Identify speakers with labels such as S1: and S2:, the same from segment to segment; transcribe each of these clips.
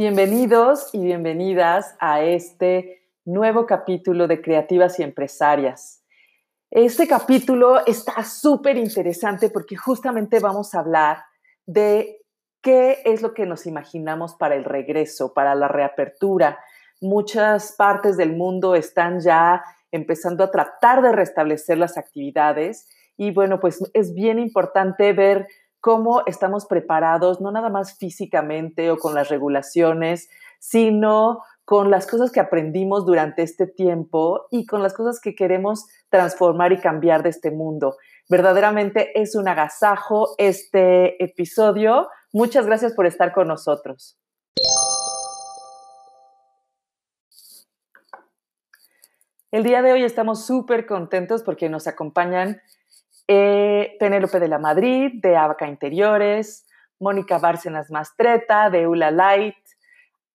S1: Bienvenidos y bienvenidas a este nuevo capítulo de Creativas y Empresarias. Este capítulo está súper interesante porque justamente vamos a hablar de qué es lo que nos imaginamos para el regreso, para la reapertura. Muchas partes del mundo están ya empezando a tratar de restablecer las actividades y bueno, pues es bien importante ver cómo estamos preparados, no nada más físicamente o con las regulaciones, sino con las cosas que aprendimos durante este tiempo y con las cosas que queremos transformar y cambiar de este mundo. Verdaderamente es un agasajo este episodio. Muchas gracias por estar con nosotros. El día de hoy estamos súper contentos porque nos acompañan eh, Penélope de la Madrid, de Abaca Interiores, Mónica Bárcenas Mastreta, de Ula Light,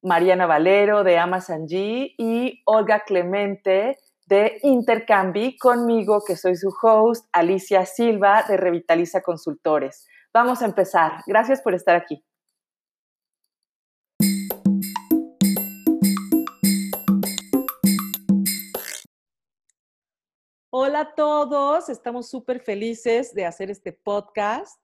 S1: Mariana Valero, de Amazon G, y Olga Clemente, de Intercambi, conmigo, que soy su host, Alicia Silva, de Revitaliza Consultores. Vamos a empezar. Gracias por estar aquí. Hola a todos, estamos súper felices de hacer este podcast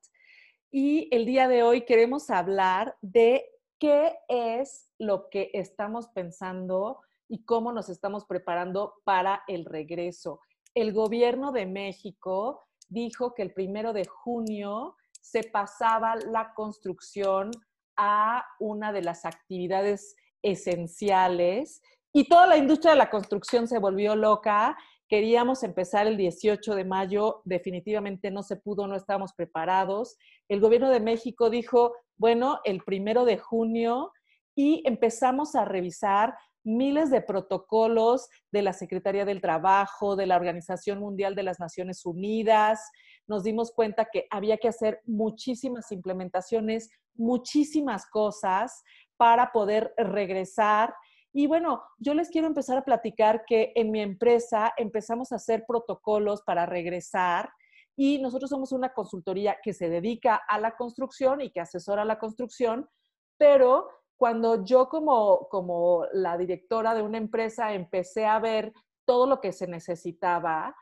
S1: y el día de hoy queremos hablar de qué es lo que estamos pensando y cómo nos estamos preparando para el regreso. El gobierno de México dijo que el primero de junio se pasaba la construcción a una de las actividades esenciales y toda la industria de la construcción se volvió loca Queríamos empezar el 18 de mayo, definitivamente no se pudo, no estábamos preparados. El gobierno de México dijo, bueno, el primero de junio y empezamos a revisar miles de protocolos de la Secretaría del Trabajo, de la Organización Mundial de las Naciones Unidas. Nos dimos cuenta que había que hacer muchísimas implementaciones, muchísimas cosas para poder regresar y bueno, yo les quiero empezar a platicar que en mi empresa empezamos a hacer protocolos para regresar y nosotros somos una consultoría que se dedica a la construcción y que asesora la construcción, pero cuando yo como, como la directora de una empresa empecé a ver todo lo que se necesitaba,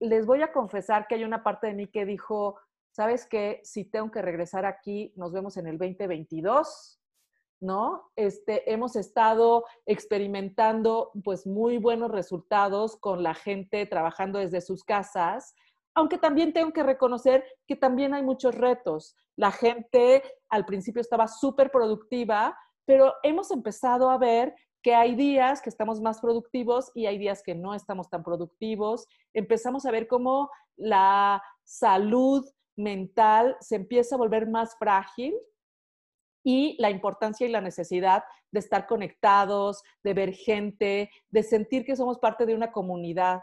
S1: les voy a confesar que hay una parte de mí que dijo, ¿sabes qué? Si tengo que regresar aquí, nos vemos en el 2022 ¿no? Este, hemos estado experimentando pues muy buenos resultados con la gente trabajando desde sus casas, aunque también tengo que reconocer que también hay muchos retos. La gente al principio estaba súper productiva, pero hemos empezado a ver que hay días que estamos más productivos y hay días que no estamos tan productivos. Empezamos a ver cómo la salud mental se empieza a volver más frágil y la importancia y la necesidad de estar conectados, de ver gente, de sentir que somos parte de una comunidad.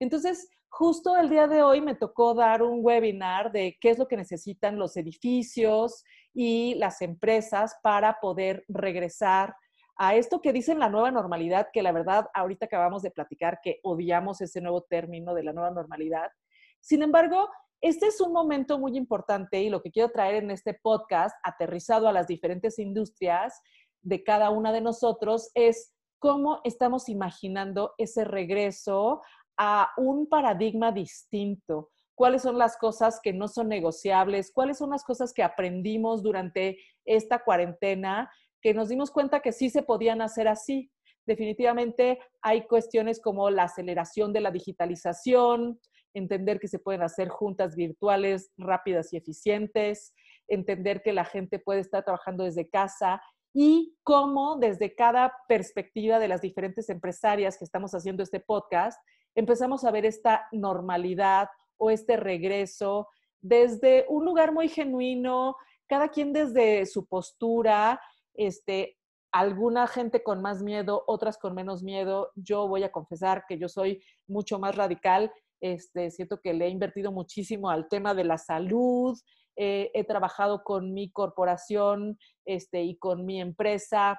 S1: Entonces, justo el día de hoy me tocó dar un webinar de qué es lo que necesitan los edificios y las empresas para poder regresar a esto que dicen la nueva normalidad, que la verdad ahorita acabamos de platicar que odiamos ese nuevo término de la nueva normalidad. Sin embargo, este es un momento muy importante y lo que quiero traer en este podcast, aterrizado a las diferentes industrias de cada una de nosotros, es cómo estamos imaginando ese regreso a un paradigma distinto. ¿Cuáles son las cosas que no son negociables? ¿Cuáles son las cosas que aprendimos durante esta cuarentena que nos dimos cuenta que sí se podían hacer así? Definitivamente hay cuestiones como la aceleración de la digitalización, entender que se pueden hacer juntas virtuales rápidas y eficientes, entender que la gente puede estar trabajando desde casa y cómo desde cada perspectiva de las diferentes empresarias que estamos haciendo este podcast, empezamos a ver esta normalidad o este regreso desde un lugar muy genuino, cada quien desde su postura, este, alguna gente con más miedo, otras con menos miedo. Yo voy a confesar que yo soy mucho más radical este, siento que le he invertido muchísimo al tema de la salud. Eh, he trabajado con mi corporación este, y con mi empresa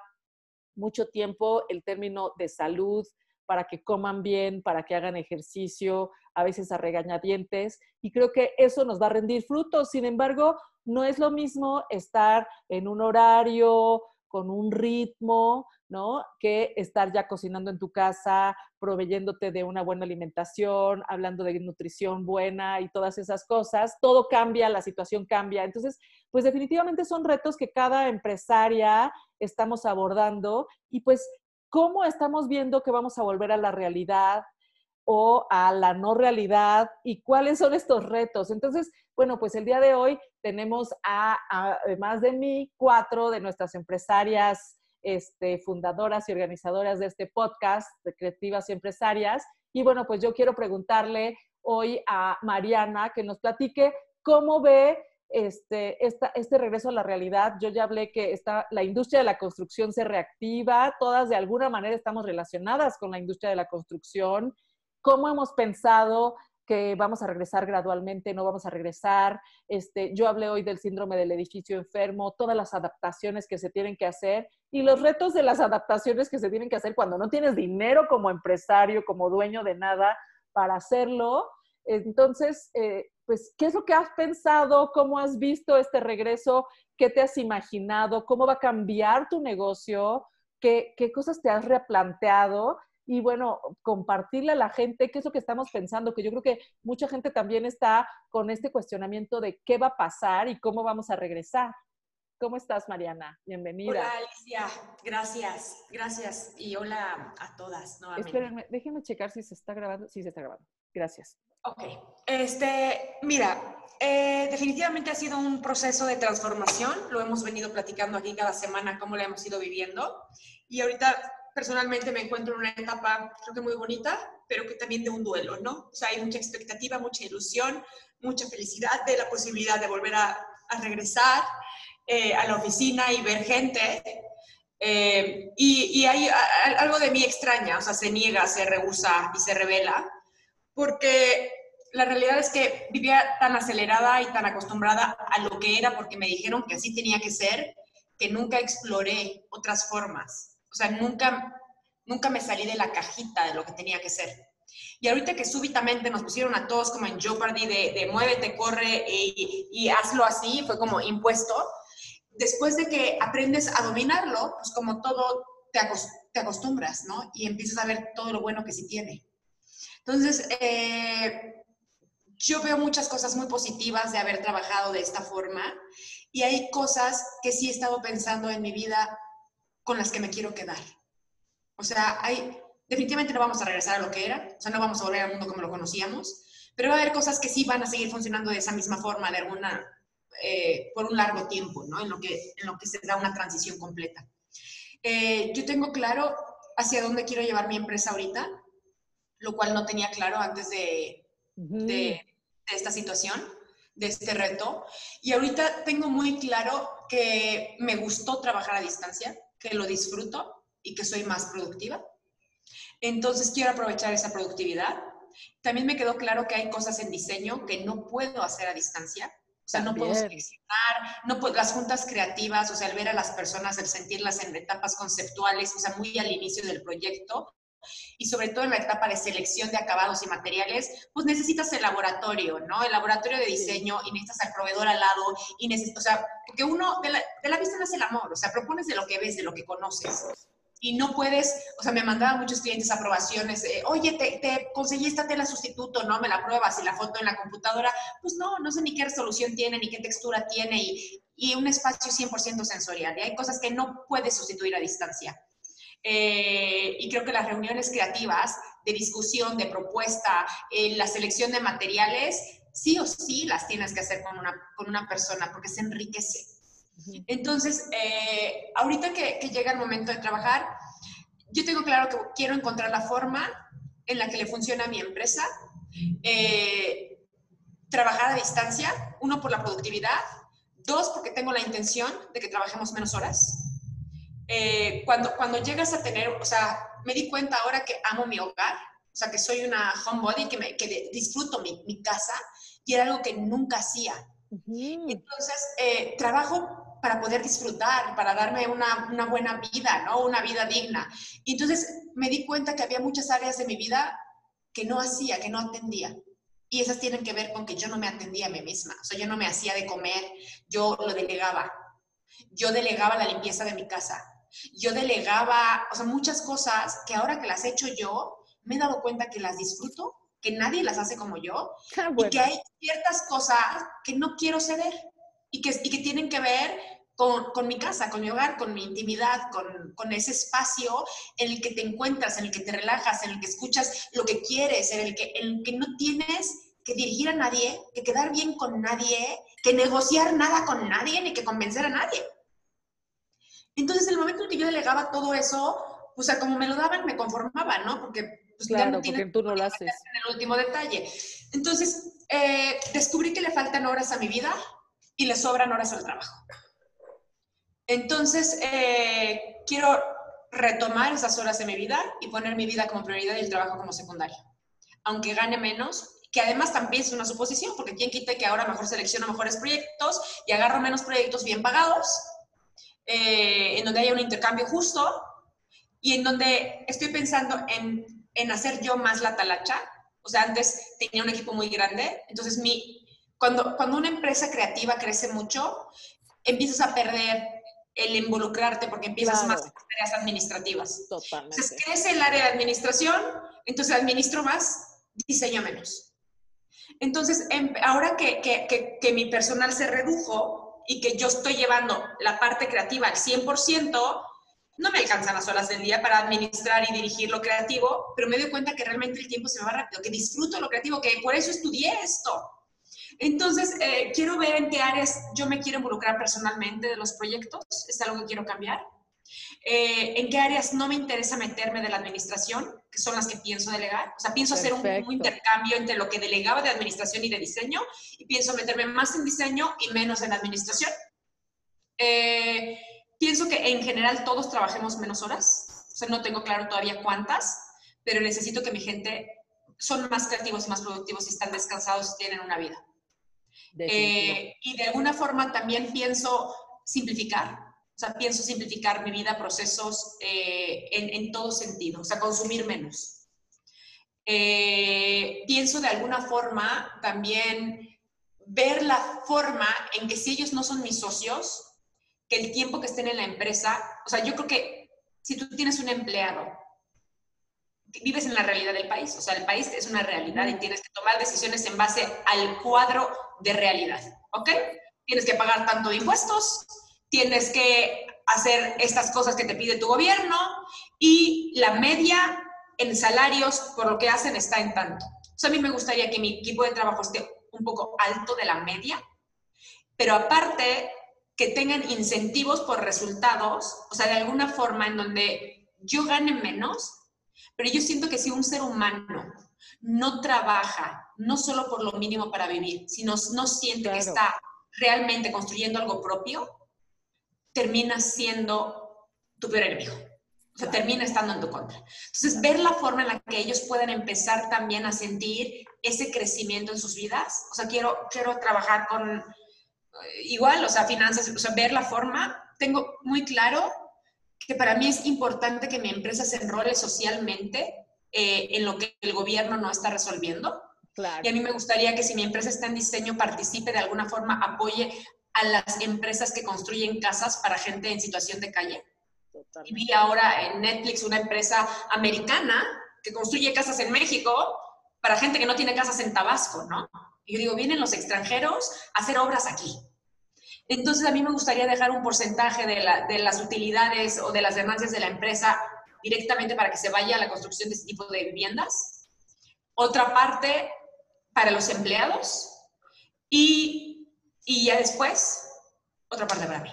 S1: mucho tiempo el término de salud para que coman bien, para que hagan ejercicio, a veces a regañadientes. Y creo que eso nos va a rendir frutos. Sin embargo, no es lo mismo estar en un horario con un ritmo, ¿no? Que estar ya cocinando en tu casa, proveyéndote de una buena alimentación, hablando de nutrición buena y todas esas cosas. Todo cambia, la situación cambia. Entonces, pues definitivamente son retos que cada empresaria estamos abordando y pues cómo estamos viendo que vamos a volver a la realidad o a la no realidad y cuáles son estos retos. Entonces, bueno, pues el día de hoy tenemos a, además de mí, cuatro de nuestras empresarias este, fundadoras y organizadoras de este podcast de Creativas y Empresarias. Y bueno, pues yo quiero preguntarle hoy a Mariana que nos platique cómo ve este, este regreso a la realidad. Yo ya hablé que está, la industria de la construcción se reactiva, todas de alguna manera estamos relacionadas con la industria de la construcción. ¿Cómo hemos pensado vamos a regresar gradualmente, no vamos a regresar. Este, yo hablé hoy del síndrome del edificio enfermo, todas las adaptaciones que se tienen que hacer y los retos de las adaptaciones que se tienen que hacer cuando no tienes dinero como empresario, como dueño de nada para hacerlo. Entonces, eh, pues, ¿qué es lo que has pensado? ¿Cómo has visto este regreso? ¿Qué te has imaginado? ¿Cómo va a cambiar tu negocio? ¿Qué, qué cosas te has replanteado? Y bueno, compartirle a la gente qué es lo que estamos pensando, que yo creo que mucha gente también está con este cuestionamiento de qué va a pasar y cómo vamos a regresar. ¿Cómo estás, Mariana? Bienvenida.
S2: Hola, Alicia. Gracias, gracias. Y hola a todas nuevamente.
S1: Espérenme, déjenme checar si se está grabando. Sí, se está grabando. Gracias.
S2: Ok. Este, mira, eh, definitivamente ha sido un proceso de transformación. Lo hemos venido platicando aquí cada semana, cómo lo hemos ido viviendo. Y ahorita personalmente me encuentro en una etapa, creo que muy bonita, pero que también de un duelo, ¿no? O sea, hay mucha expectativa, mucha ilusión, mucha felicidad de la posibilidad de volver a, regresar eh, a la oficina y ver gente. Eh, y, hay algo de mí extraña, o sea, se niega, se rehúsa y se revela, porque la realidad es que vivía tan acelerada y tan acostumbrada a lo que era porque me dijeron que así tenía que ser, que nunca exploré otras formas. O sea, nunca, nunca me salí de la cajita de lo que tenía que ser. Y ahorita que súbitamente nos pusieron a todos como en Jeopardy de, de muévete, corre y, y, hazlo así, fue como impuesto. Después de que aprendes a dominarlo, pues como todo te, te acostumbras, ¿no? Y empiezas a ver todo lo bueno que sí tiene. Entonces, eh, yo veo muchas cosas muy positivas de haber trabajado de esta forma y hay cosas que sí he estado pensando en mi vida con las que me quiero quedar. O sea, hay, definitivamente no vamos a regresar a lo que era, o sea, no vamos a volver al mundo como lo conocíamos, pero va a haber cosas que sí van a seguir funcionando de esa misma forma, de alguna, eh, por un largo tiempo, ¿no? En lo, que, en lo que se da una transición completa. Eh, yo tengo claro hacia dónde quiero llevar mi empresa ahorita, lo cual no tenía claro antes de, de, de esta situación, de este reto. Y ahorita tengo muy claro que me gustó trabajar a distancia, que lo disfruto y que soy más productiva. Entonces quiero aprovechar esa productividad. También me quedó claro que hay cosas en diseño que no puedo hacer a distancia. O sea, no puedo seleccionar, no puedo, las juntas creativas, o sea, el ver a las personas, el sentirlas en etapas conceptuales, o sea, muy al inicio del proyecto, y sobre todo en la etapa de selección de acabados y materiales, pues necesitas el laboratorio, ¿no? El laboratorio de diseño y necesitas al proveedor al lado y necesitas, o sea, porque uno, de la, de la vista nace el amor, o sea, propones de lo que ves, de lo que conoces. Y no puedes, o sea, me mandaban muchos clientes aprobaciones, oye, te, te, conseguí esta tela sustituto, ¿no? Me la pruebas y la foto en la computadora. Pues no, no sé ni qué resolución tiene, ni qué textura tiene y, y un espacio 100% sensorial. Y hay cosas que no puedes sustituir a distancia. Eh, y creo que las reuniones creativas de discusión, de propuesta, eh, la selección de materiales, sí o sí las tienes que hacer con una, con una persona porque se enriquece. Entonces, eh, ahorita que, que, llega el momento de trabajar, yo tengo claro que quiero encontrar la forma en la que le funciona a mi empresa, trabajar a distancia, uno por la productividad, dos porque tengo la intención de que trabajemos menos horas, eh, cuando, cuando llegas a tener, o sea, me di cuenta ahora que amo mi hogar, o sea, que soy una homebody, que, me, que disfruto mi, mi, casa, y era algo que nunca hacía. Entonces, eh, trabajo para poder disfrutar, para darme una, una, buena vida, ¿no? Una vida digna. Y entonces me di cuenta que había muchas áreas de mi vida que no hacía, que no atendía. Y esas tienen que ver con que yo no me atendía a mí misma. O sea, yo no me hacía de comer, yo lo delegaba. Yo delegaba la limpieza de mi casa, Yo delegaba, o sea, muchas cosas que ahora que las he hecho yo, me he dado cuenta que las disfruto, que nadie las hace como yo, ah, y que hay ciertas cosas que no quiero ceder y que, y que tienen que ver con, con, mi casa, con mi hogar, con mi intimidad, con, con, ese espacio en el que te encuentras, en el que te relajas, en el que escuchas lo que quieres, en el que, en el que no tienes que dirigir a nadie, que quedar bien con nadie, que negociar nada con nadie, ni que convencer a nadie. Entonces, en el momento en que yo delegaba todo eso, o sea, como me lo daban, me conformaba, ¿no? Porque
S1: pues, claro, porque tú no lo haces.
S2: En el último detalle. Entonces, eh, descubrí que le faltan horas a mi vida y le sobran horas al trabajo. Entonces, eh, quiero retomar esas horas de mi vida y poner mi vida como prioridad y el trabajo como secundario. Aunque gane menos, que además también es una suposición, porque quien quita que ahora mejor selecciono mejores proyectos y agarro menos proyectos bien pagados, eh, en donde haya un intercambio justo y en donde estoy pensando en, en hacer yo más la talacha. O sea, antes tenía un equipo muy grande, entonces mi, cuando, cuando una empresa creativa crece mucho, empiezas a perder el involucrarte porque empiezas más en tareas administrativas.
S1: Totalmente.
S2: Entonces crece el área de administración, entonces administro más, diseño menos. Entonces, em, ahora que, que, que, mi personal se redujo y que yo estoy llevando la parte creativa al 100%, no me alcanzan las horas del día para administrar y dirigir lo creativo, pero me doy cuenta que realmente el tiempo se me va rápido, que disfruto lo creativo, que por eso estudié esto. Entonces, eh, quiero ver en qué áreas yo me quiero involucrar personalmente de los proyectos, es algo que quiero cambiar. Eh, en qué áreas no me interesa meterme de la administración, que son las que pienso delegar. O sea, pienso hacer un, intercambio entre lo que delegaba de administración y de diseño, y pienso meterme más en diseño y menos en administración. Eh, pienso que en general todos trabajemos menos horas. O sea, no tengo claro todavía cuántas, pero necesito que mi gente son más creativos y más productivos y están descansados y tienen una vida. Eh, y de alguna forma también pienso simplificar o sea, pienso simplificar mi vida, procesos eh, en, todo sentido, o sea, consumir menos. Eh, pienso de alguna forma también ver la forma en que si ellos no son mis socios, que el tiempo que estén en la empresa, o sea, yo creo que si tú tienes un empleado, vives en la realidad del país, o sea, el país es una realidad y tienes que tomar decisiones en base al cuadro de realidad, ¿ok? Tienes que pagar tanto de impuestos, tienes que hacer estas cosas que te pide tu gobierno y la media en salarios por lo que hacen está en tanto. A mí me gustaría que mi equipo de trabajo esté un poco alto de la media, pero aparte que tengan incentivos por resultados, o sea, de alguna forma en donde yo gane menos, pero yo siento que si un ser humano no trabaja, no solo por lo mínimo para vivir, sino no siente que está realmente construyendo algo propio, termina siendo tu peor enemigo. O sea, termina estando en tu contra. Entonces, ver la forma en la que ellos pueden empezar también a sentir ese crecimiento en sus vidas. O sea, quiero, quiero trabajar con eh, igual, o sea, finanzas, o sea, ver la forma. Tengo muy claro que para mí es importante que mi empresa se enrole socialmente eh, en lo que el gobierno no está resolviendo.
S1: Claro.
S2: Y a mí me gustaría que si mi empresa está en diseño, participe de alguna forma, apoye a las empresas que construyen casas para gente en situación de calle. Y vi ahora en Netflix una empresa americana que construye casas en México para gente que no tiene casas en Tabasco, ¿no? Y yo digo, vienen los extranjeros a hacer obras aquí. Entonces a mí me gustaría dejar un porcentaje de, de las utilidades o de las ganancias de la empresa directamente para que se vaya a la construcción de este tipo de viviendas. Otra parte para los empleados y y ya después, otra parte para mí.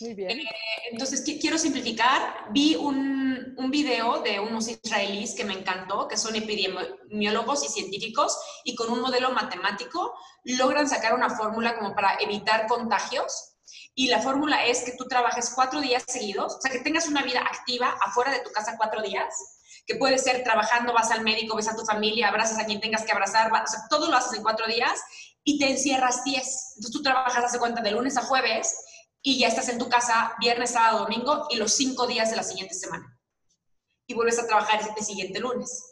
S1: Muy bien. Eh,
S2: entonces, quiero simplificar. Vi un, un, video de unos israelíes que me encantó, que son epidemiólogos y científicos, y con un modelo matemático logran sacar una fórmula como para evitar contagios. Y la fórmula es que tú trabajes cuatro días seguidos, o sea, que tengas una vida activa afuera de tu casa cuatro días, que puede ser trabajando, vas al médico, ves a tu familia, abrazas a quien tengas que abrazar, o sea, todo lo haces en cuatro días y te encierras 10. Entonces tú trabajas, hace cuenta, de lunes a jueves y ya estás en tu casa viernes, sábado, domingo y los cinco días de la siguiente semana. Y vuelves a trabajar el siguiente lunes.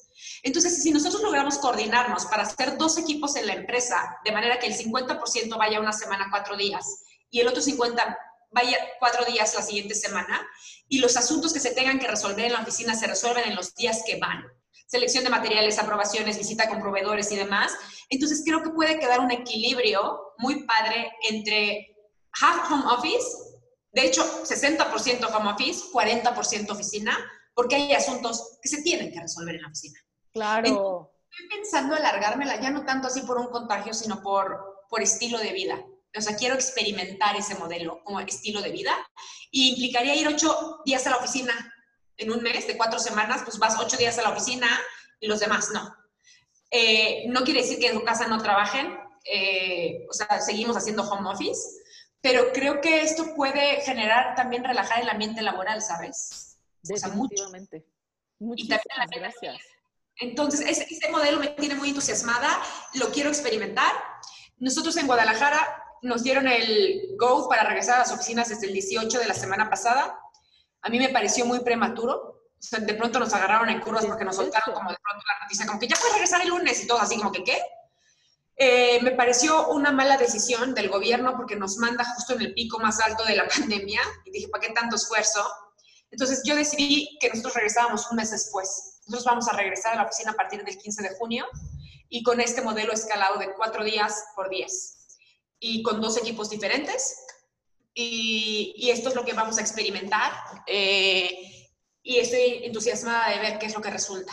S2: Entonces, si nosotros logramos coordinarnos para hacer dos equipos en la empresa, de manera que el 50% vaya una semana, cuatro días, y el otro 50% vaya cuatro días la siguiente semana y los asuntos que se tengan que resolver en la oficina se resuelven en los días que van. Selección de materiales, aprobaciones, visita con proveedores y demás. Entonces creo que puede quedar un equilibrio muy padre entre half home office, de hecho 60% home office, 40% oficina, porque hay asuntos que se tienen que resolver en la oficina.
S1: Claro.
S2: estoy pensando alargármela ya no tanto así por un contagio, sino por, por estilo de vida. O sea, quiero experimentar ese modelo como estilo de vida y implicaría ir ocho días a la oficina en un mes, de cuatro semanas, pues vas ocho días a la oficina y los demás no. Eh, no quiere decir que en tu casa no trabajen, eh, o sea, seguimos haciendo home office, pero creo que esto puede generar también relajar el ambiente laboral, ¿sabes?
S1: Definitivamente. O sea, gracias.
S2: Entonces, ese, ese modelo me tiene muy entusiasmada, lo quiero experimentar. Nosotros en Guadalajara nos dieron el go para regresar a las oficinas desde el 18 de la semana pasada. A mí me pareció muy prematuro. O sea, de pronto nos agarraron en curvas porque nos soltaron como de pronto la noticia, como que ya puedes regresar el lunes y todo así, como que ¿qué? Eh, me pareció una mala decisión del gobierno porque nos manda justo en el pico más alto de la pandemia y dije, ¿para qué tanto esfuerzo? Entonces yo decidí que nosotros regresábamos un mes después. Nosotros vamos a regresar a la oficina a partir del 15 de junio y con este modelo escalado de cuatro días por diez y con dos equipos diferentes. Y, esto es lo que vamos a experimentar. Eh, y estoy entusiasmada de ver qué es lo que resulta.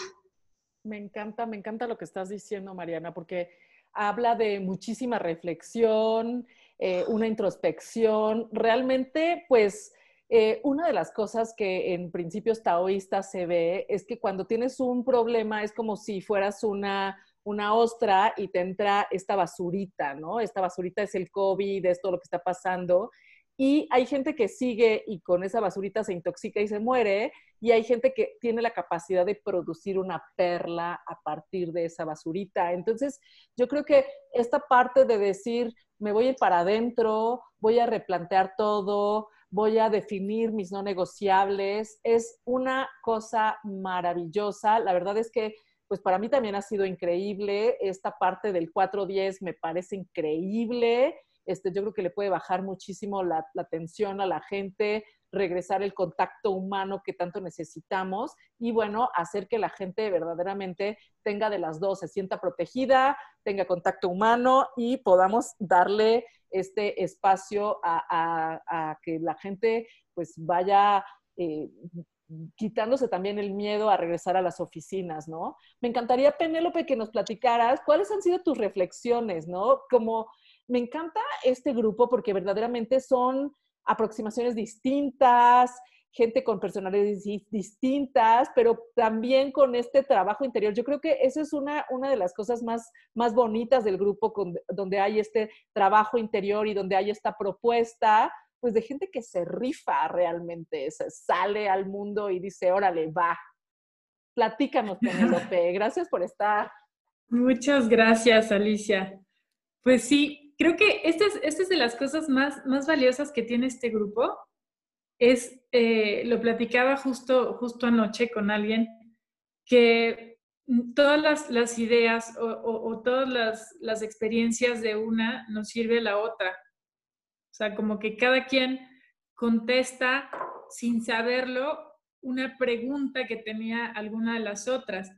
S1: Me encanta, me encanta lo que estás diciendo, Mariana, porque habla de muchísima reflexión, eh, una introspección. Realmente, pues, eh, una de las cosas que en principios taoístas se ve es que cuando tienes un problema es como si fueras una una ostra y te entra esta basurita, ¿no? Esta basurita es el COVID, es todo lo que está pasando. Y hay gente que sigue y con esa basurita se intoxica y se muere, y hay gente que tiene la capacidad de producir una perla a partir de esa basurita. Entonces, yo creo que esta parte de decir, me voy a ir para adentro, voy a replantear todo, voy a definir mis no negociables, es una cosa maravillosa. La verdad es que pues para mí también ha sido increíble. Esta parte del 410 me parece increíble. Este, yo creo que le puede bajar muchísimo la, la tensión a la gente, regresar el contacto humano que tanto necesitamos y bueno, hacer que la gente verdaderamente tenga de las dos, se sienta protegida, tenga contacto humano y podamos darle este espacio a, a, que la gente pues vaya eh, quitándose también el miedo a regresar a las oficinas, ¿no? Me encantaría, Penélope, que nos platicaras cuáles han sido tus reflexiones, ¿no? Como me encanta este grupo porque verdaderamente son aproximaciones distintas, gente con personalidades distintas, pero también con este trabajo interior. Yo creo que esa es una, una de las cosas más, más bonitas del grupo, donde hay este trabajo interior y donde hay esta propuesta pues de gente que se rifa realmente, se sale al mundo y dice, órale, va. Platícanos. Gracias por estar.
S3: Muchas gracias, Alicia. Pues sí, creo que esta es, de las cosas más, más valiosas que tiene este grupo. Es, eh, lo platicaba justo, justo anoche con alguien, que todas las, ideas o, todas las, las, experiencias de una nos sirve la otra. O sea, como que cada quien contesta sin saberlo una pregunta que tenía alguna de las otras.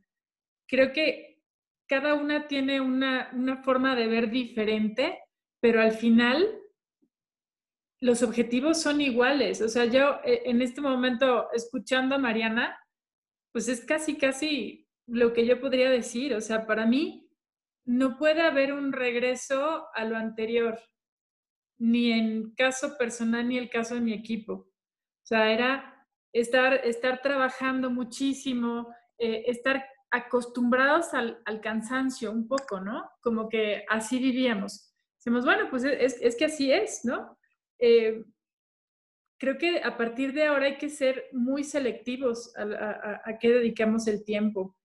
S3: Creo que cada una tiene una, una forma de ver diferente, pero al final los objetivos son iguales. O sea, yo eh, en este momento, escuchando a Mariana, pues es casi, casi lo que yo podría decir. O sea, para mí no puede haber un regreso a lo anterior ni en caso personal ni el caso de mi equipo. O sea, era estar, estar trabajando muchísimo, eh, estar acostumbrados al, cansancio un poco, ¿no? Como que así vivíamos. Decimos, bueno, pues es, que así es, ¿no? Eh, creo que a partir de ahora hay que ser muy selectivos a, a, qué dedicamos el tiempo.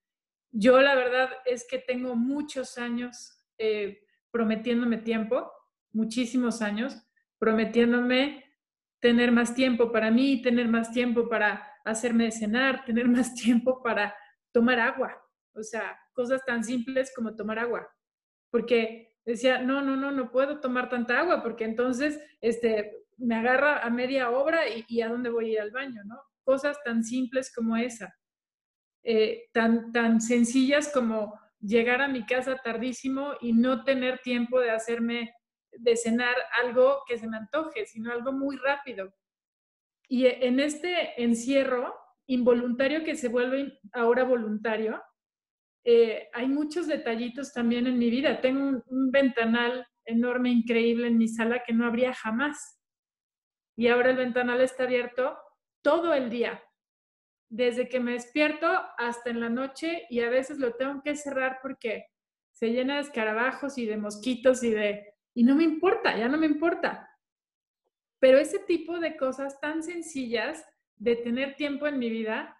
S3: Yo la verdad es que tengo muchos años eh, prometiéndome tiempo muchísimos años prometiéndome tener más tiempo para mí, tener más tiempo para hacerme cenar, tener más tiempo para tomar agua. O sea, cosas tan simples como tomar agua. Porque decía, no, no, no, no puedo tomar tanta agua porque entonces este, me agarra a media obra y, a dónde voy a ir al baño, ¿no? Cosas tan simples como esa, eh, tan, tan sencillas como llegar a mi casa tardísimo y no tener tiempo de hacerme, de cenar algo que se me antoje, sino algo muy rápido. Y en este encierro involuntario que se vuelve ahora voluntario, eh, hay muchos detallitos también en mi vida. Tengo un, ventanal enorme, increíble en mi sala que no habría jamás. Y ahora el ventanal está abierto todo el día, desde que me despierto hasta en la noche y a veces lo tengo que cerrar porque se llena de escarabajos y de mosquitos y de... Y no me importa, ya no me importa. Pero ese tipo de cosas tan sencillas de tener tiempo en mi vida,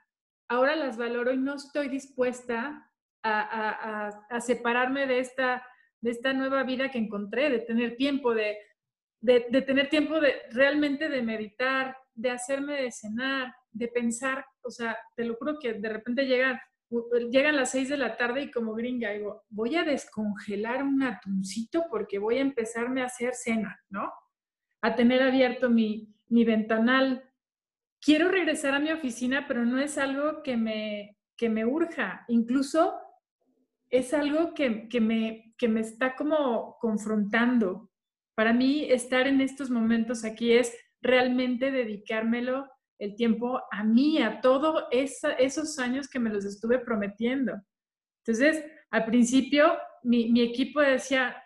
S3: ahora las valoro y no estoy dispuesta a, separarme de esta, de esta nueva vida que encontré, de tener tiempo, de, de, tener tiempo de realmente de meditar, de hacerme de cenar, de pensar, o sea, te lo juro que de repente llegan, llegan las seis de la tarde y como gringa digo, voy a descongelar un atuncito porque voy a empezarme a hacer cena, ¿no? A tener abierto mi, mi ventanal. Quiero regresar a mi oficina, pero no es algo que me, que me urja. Incluso es algo que, me, que me está como confrontando. Para mí, estar en estos momentos aquí es realmente dedicármelo el tiempo a mí, a todos esos años que me los estuve prometiendo. Entonces, al principio, mi, equipo decía,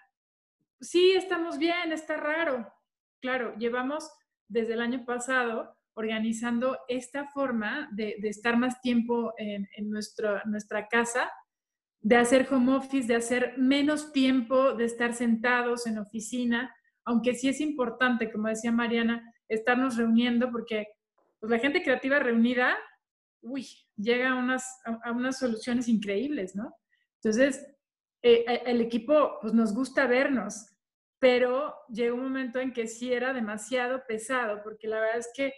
S3: sí, estamos bien, está raro. Claro, llevamos desde el año pasado organizando esta forma de, estar más tiempo en, en nuestra casa de hacer home office, de hacer menos tiempo de estar sentados en oficina, aunque sí es importante, como decía Mariana, estarnos reuniendo porque pues, la gente creativa reunida, uy, llega a unas, a, unas soluciones increíbles, ¿no? Entonces, eh, eh, el equipo, pues nos gusta vernos, pero llegó un momento en que sí era demasiado pesado, porque la verdad es que,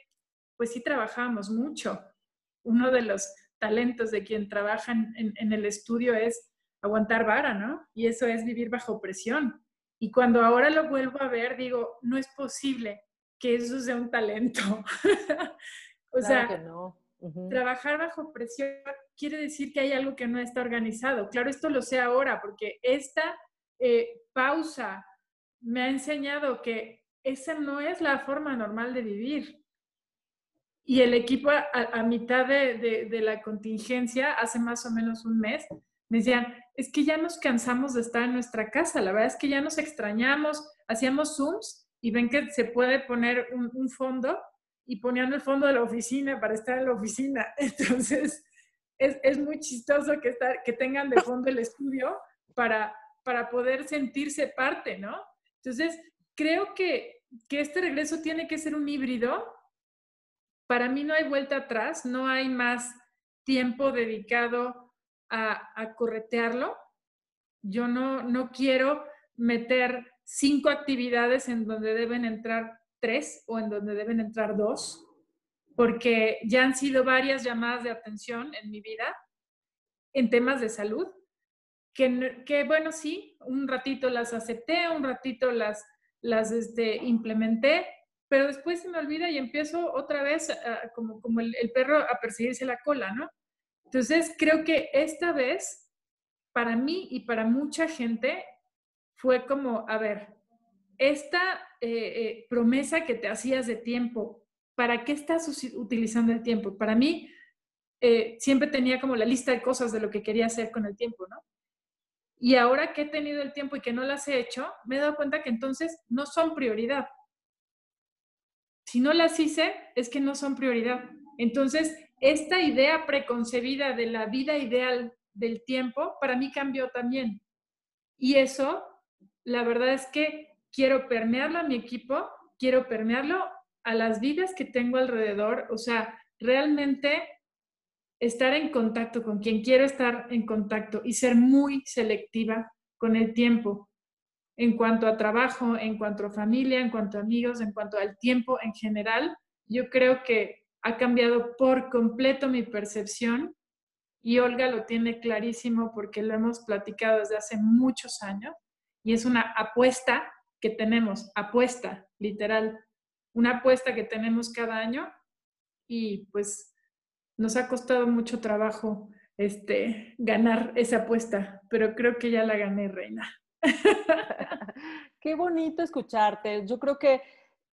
S3: pues sí trabajábamos mucho. Uno de los talentos de quien trabaja en, el estudio es aguantar vara, ¿no? Y eso es vivir bajo presión. Y cuando ahora lo vuelvo a ver, digo, no es posible que eso sea un talento. o sea, trabajar bajo presión quiere decir que hay algo que no está organizado. Claro, esto lo sé ahora porque esta eh, pausa me ha enseñado que esa no es la forma normal de vivir. Y el equipo a, mitad de, de, la contingencia, hace más o menos un mes, me decían, es que ya nos cansamos de estar en nuestra casa, la verdad es que ya nos extrañamos, hacíamos Zooms y ven que se puede poner un, un fondo y ponían el fondo de la oficina para estar en la oficina. Entonces, es, es muy chistoso que, estar, que tengan de fondo el estudio para, para poder sentirse parte, ¿no? Entonces, creo que, que este regreso tiene que ser un híbrido para mí no hay vuelta atrás, no hay más tiempo dedicado a, corretearlo. Yo no, no quiero meter cinco actividades en donde deben entrar tres o en donde deben entrar dos, porque ya han sido varias llamadas de atención en mi vida en temas de salud, que, que bueno, sí, un ratito las acepté, un ratito las, las este, implementé, pero después se me olvida y empiezo otra vez como, como el, perro a perseguirse la cola, ¿no? Entonces, creo que esta vez, para mí y para mucha gente, fue como, a ver, esta eh, eh, promesa que te hacías de tiempo, ¿para qué estás utilizando el tiempo? Para mí, eh, siempre tenía como la lista de cosas de lo que quería hacer con el tiempo, ¿no? Y ahora que he tenido el tiempo y que no las he hecho, me he dado cuenta que entonces no son prioridad si no las hice, es que no son prioridad. Entonces, esta idea preconcebida de la vida ideal del tiempo, para mí cambió también. Y eso, la verdad es que quiero permearlo a mi equipo, quiero permearlo a las vidas que tengo alrededor, o sea, realmente estar en contacto con quien quiero estar en contacto y ser muy selectiva con el tiempo en cuanto a trabajo, en cuanto a familia, en cuanto a amigos, en cuanto al tiempo en general, yo creo que ha cambiado por completo mi percepción y Olga lo tiene clarísimo porque lo hemos platicado desde hace muchos años y es una apuesta que tenemos, apuesta, literal, una apuesta que tenemos cada año y pues nos ha costado mucho trabajo este, ganar esa apuesta, pero creo que ya la gané, Reina.
S1: Qué bonito escucharte. Yo creo que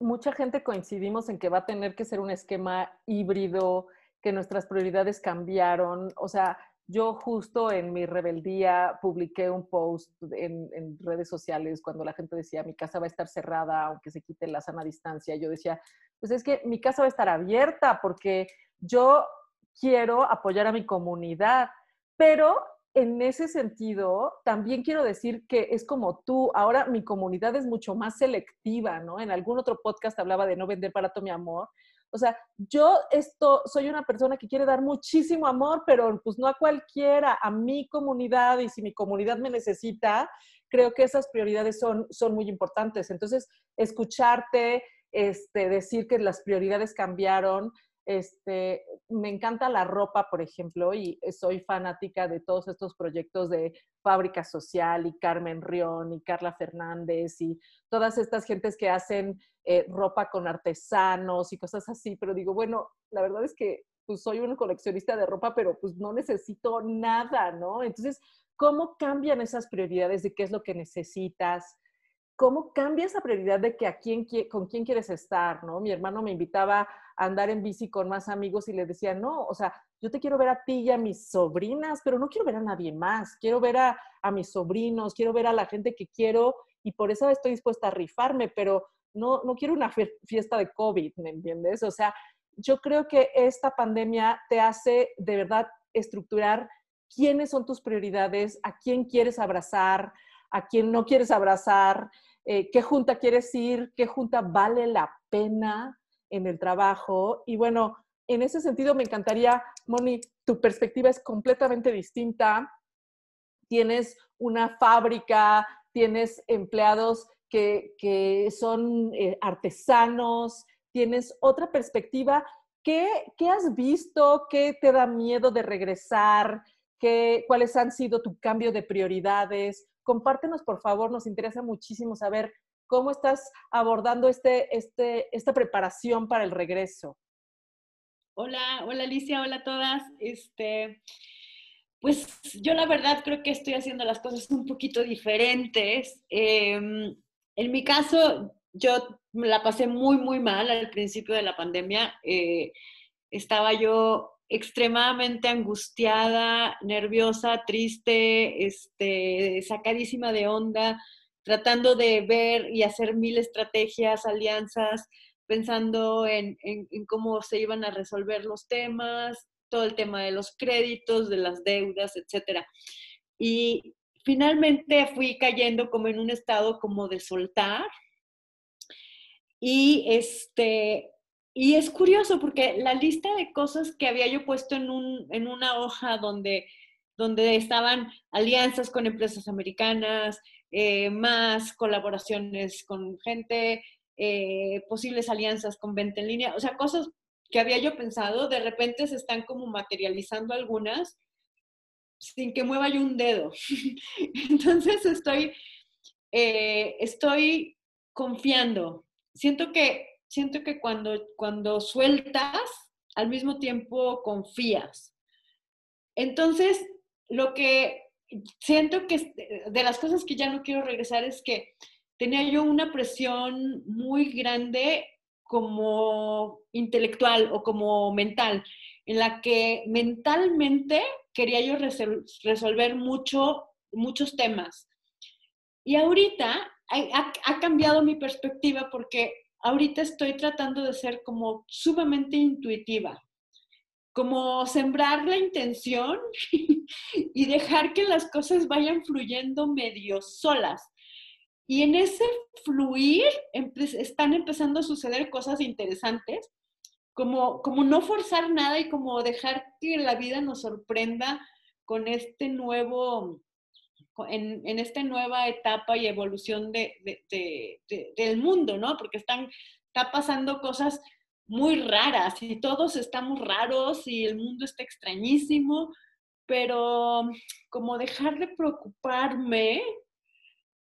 S1: mucha gente coincidimos en que va a tener que ser un esquema híbrido, que nuestras prioridades cambiaron. O sea, yo justo en mi rebeldía publiqué un post en, redes sociales cuando la gente decía mi casa va a estar cerrada aunque se quite la sana distancia. Yo decía, pues es que mi casa va a estar abierta porque yo quiero apoyar a mi comunidad, pero en ese sentido, también quiero decir que es como tú, ahora mi comunidad es mucho más selectiva, ¿no? En algún otro podcast hablaba de no vender barato mi amor. O sea, yo esto, soy una persona que quiere dar muchísimo amor, pero pues no a cualquiera, a mi comunidad y si mi comunidad me necesita, creo que esas prioridades son, son muy importantes. Entonces, escucharte, este, decir que las prioridades cambiaron, este, me encanta la ropa, por ejemplo, y soy fanática de todos estos proyectos de Fábrica Social y Carmen Rión y Carla Fernández y todas estas gentes que hacen eh, ropa con artesanos y cosas así, pero digo, bueno, la verdad es que pues soy un coleccionista de ropa, pero pues no necesito nada, ¿no? Entonces, ¿cómo cambian esas prioridades de qué es lo que necesitas? ¿Cómo cambia esa prioridad de que a quién, con quién quieres estar, no? Mi hermano me invitaba andar en bici con más amigos y le decía, no, o sea, yo te quiero ver a ti y a mis sobrinas, pero no quiero ver a nadie más, quiero ver a, mis sobrinos, quiero ver a la gente que quiero y por eso estoy dispuesta a rifarme, pero no, no quiero una fiesta de COVID, ¿me entiendes? O sea, yo creo que esta pandemia te hace de verdad estructurar quiénes son tus prioridades, a quién quieres abrazar, a quién no quieres abrazar, eh, qué junta quieres ir, qué junta vale la pena en el trabajo. Y bueno, en ese sentido me encantaría, Moni, tu perspectiva es completamente distinta. Tienes una fábrica, tienes empleados que, son eh, artesanos, tienes otra perspectiva. ¿Qué, ¿Qué, has visto? ¿Qué te da miedo de regresar? ¿Qué, ¿Cuáles han sido tu cambio de prioridades? Compártenos, por favor, nos interesa muchísimo saber ¿Cómo estás abordando este, este, esta preparación para el regreso?
S4: Hola, hola Alicia, hola a todas. Este, pues yo la verdad creo que estoy haciendo las cosas un poquito diferentes. Em, en mi caso, yo la pasé muy, muy mal al principio de la pandemia. Eh, estaba yo extremadamente angustiada, nerviosa, triste, este, sacadísima de onda tratando de ver y hacer mil estrategias, alianzas, pensando en, cómo se iban a resolver los temas, todo el tema de los créditos, de las deudas, etc. Y finalmente fui cayendo como en un estado como de soltar. Y este, y es curioso porque la lista de cosas que había yo puesto en, un, en una hoja donde, donde estaban alianzas con empresas americanas, eh, más colaboraciones con gente, eh, posibles alianzas con venta en línea, o sea, cosas que había yo pensado, de repente se están como materializando algunas sin que mueva yo un dedo. Entonces estoy, eh, estoy confiando. Siento que, siento que cuando, cuando sueltas, al mismo tiempo confías. Entonces, lo que siento que de las cosas que ya no quiero regresar es que tenía yo una presión muy grande como intelectual o como mental, en la que mentalmente quería yo resolver mucho, muchos temas. Y ahorita ha, ha cambiado mi perspectiva porque ahorita estoy tratando de ser como sumamente intuitiva como sembrar la intención y dejar que las cosas vayan fluyendo medio solas. Y en ese fluir están empezando a suceder cosas interesantes, como, como no forzar nada y como dejar que la vida nos sorprenda con este nuevo, en, en esta nueva etapa y evolución de, del mundo, ¿no? Porque están, está pasando cosas muy raras y todos estamos raros y el mundo está extrañísimo, pero como dejar de preocuparme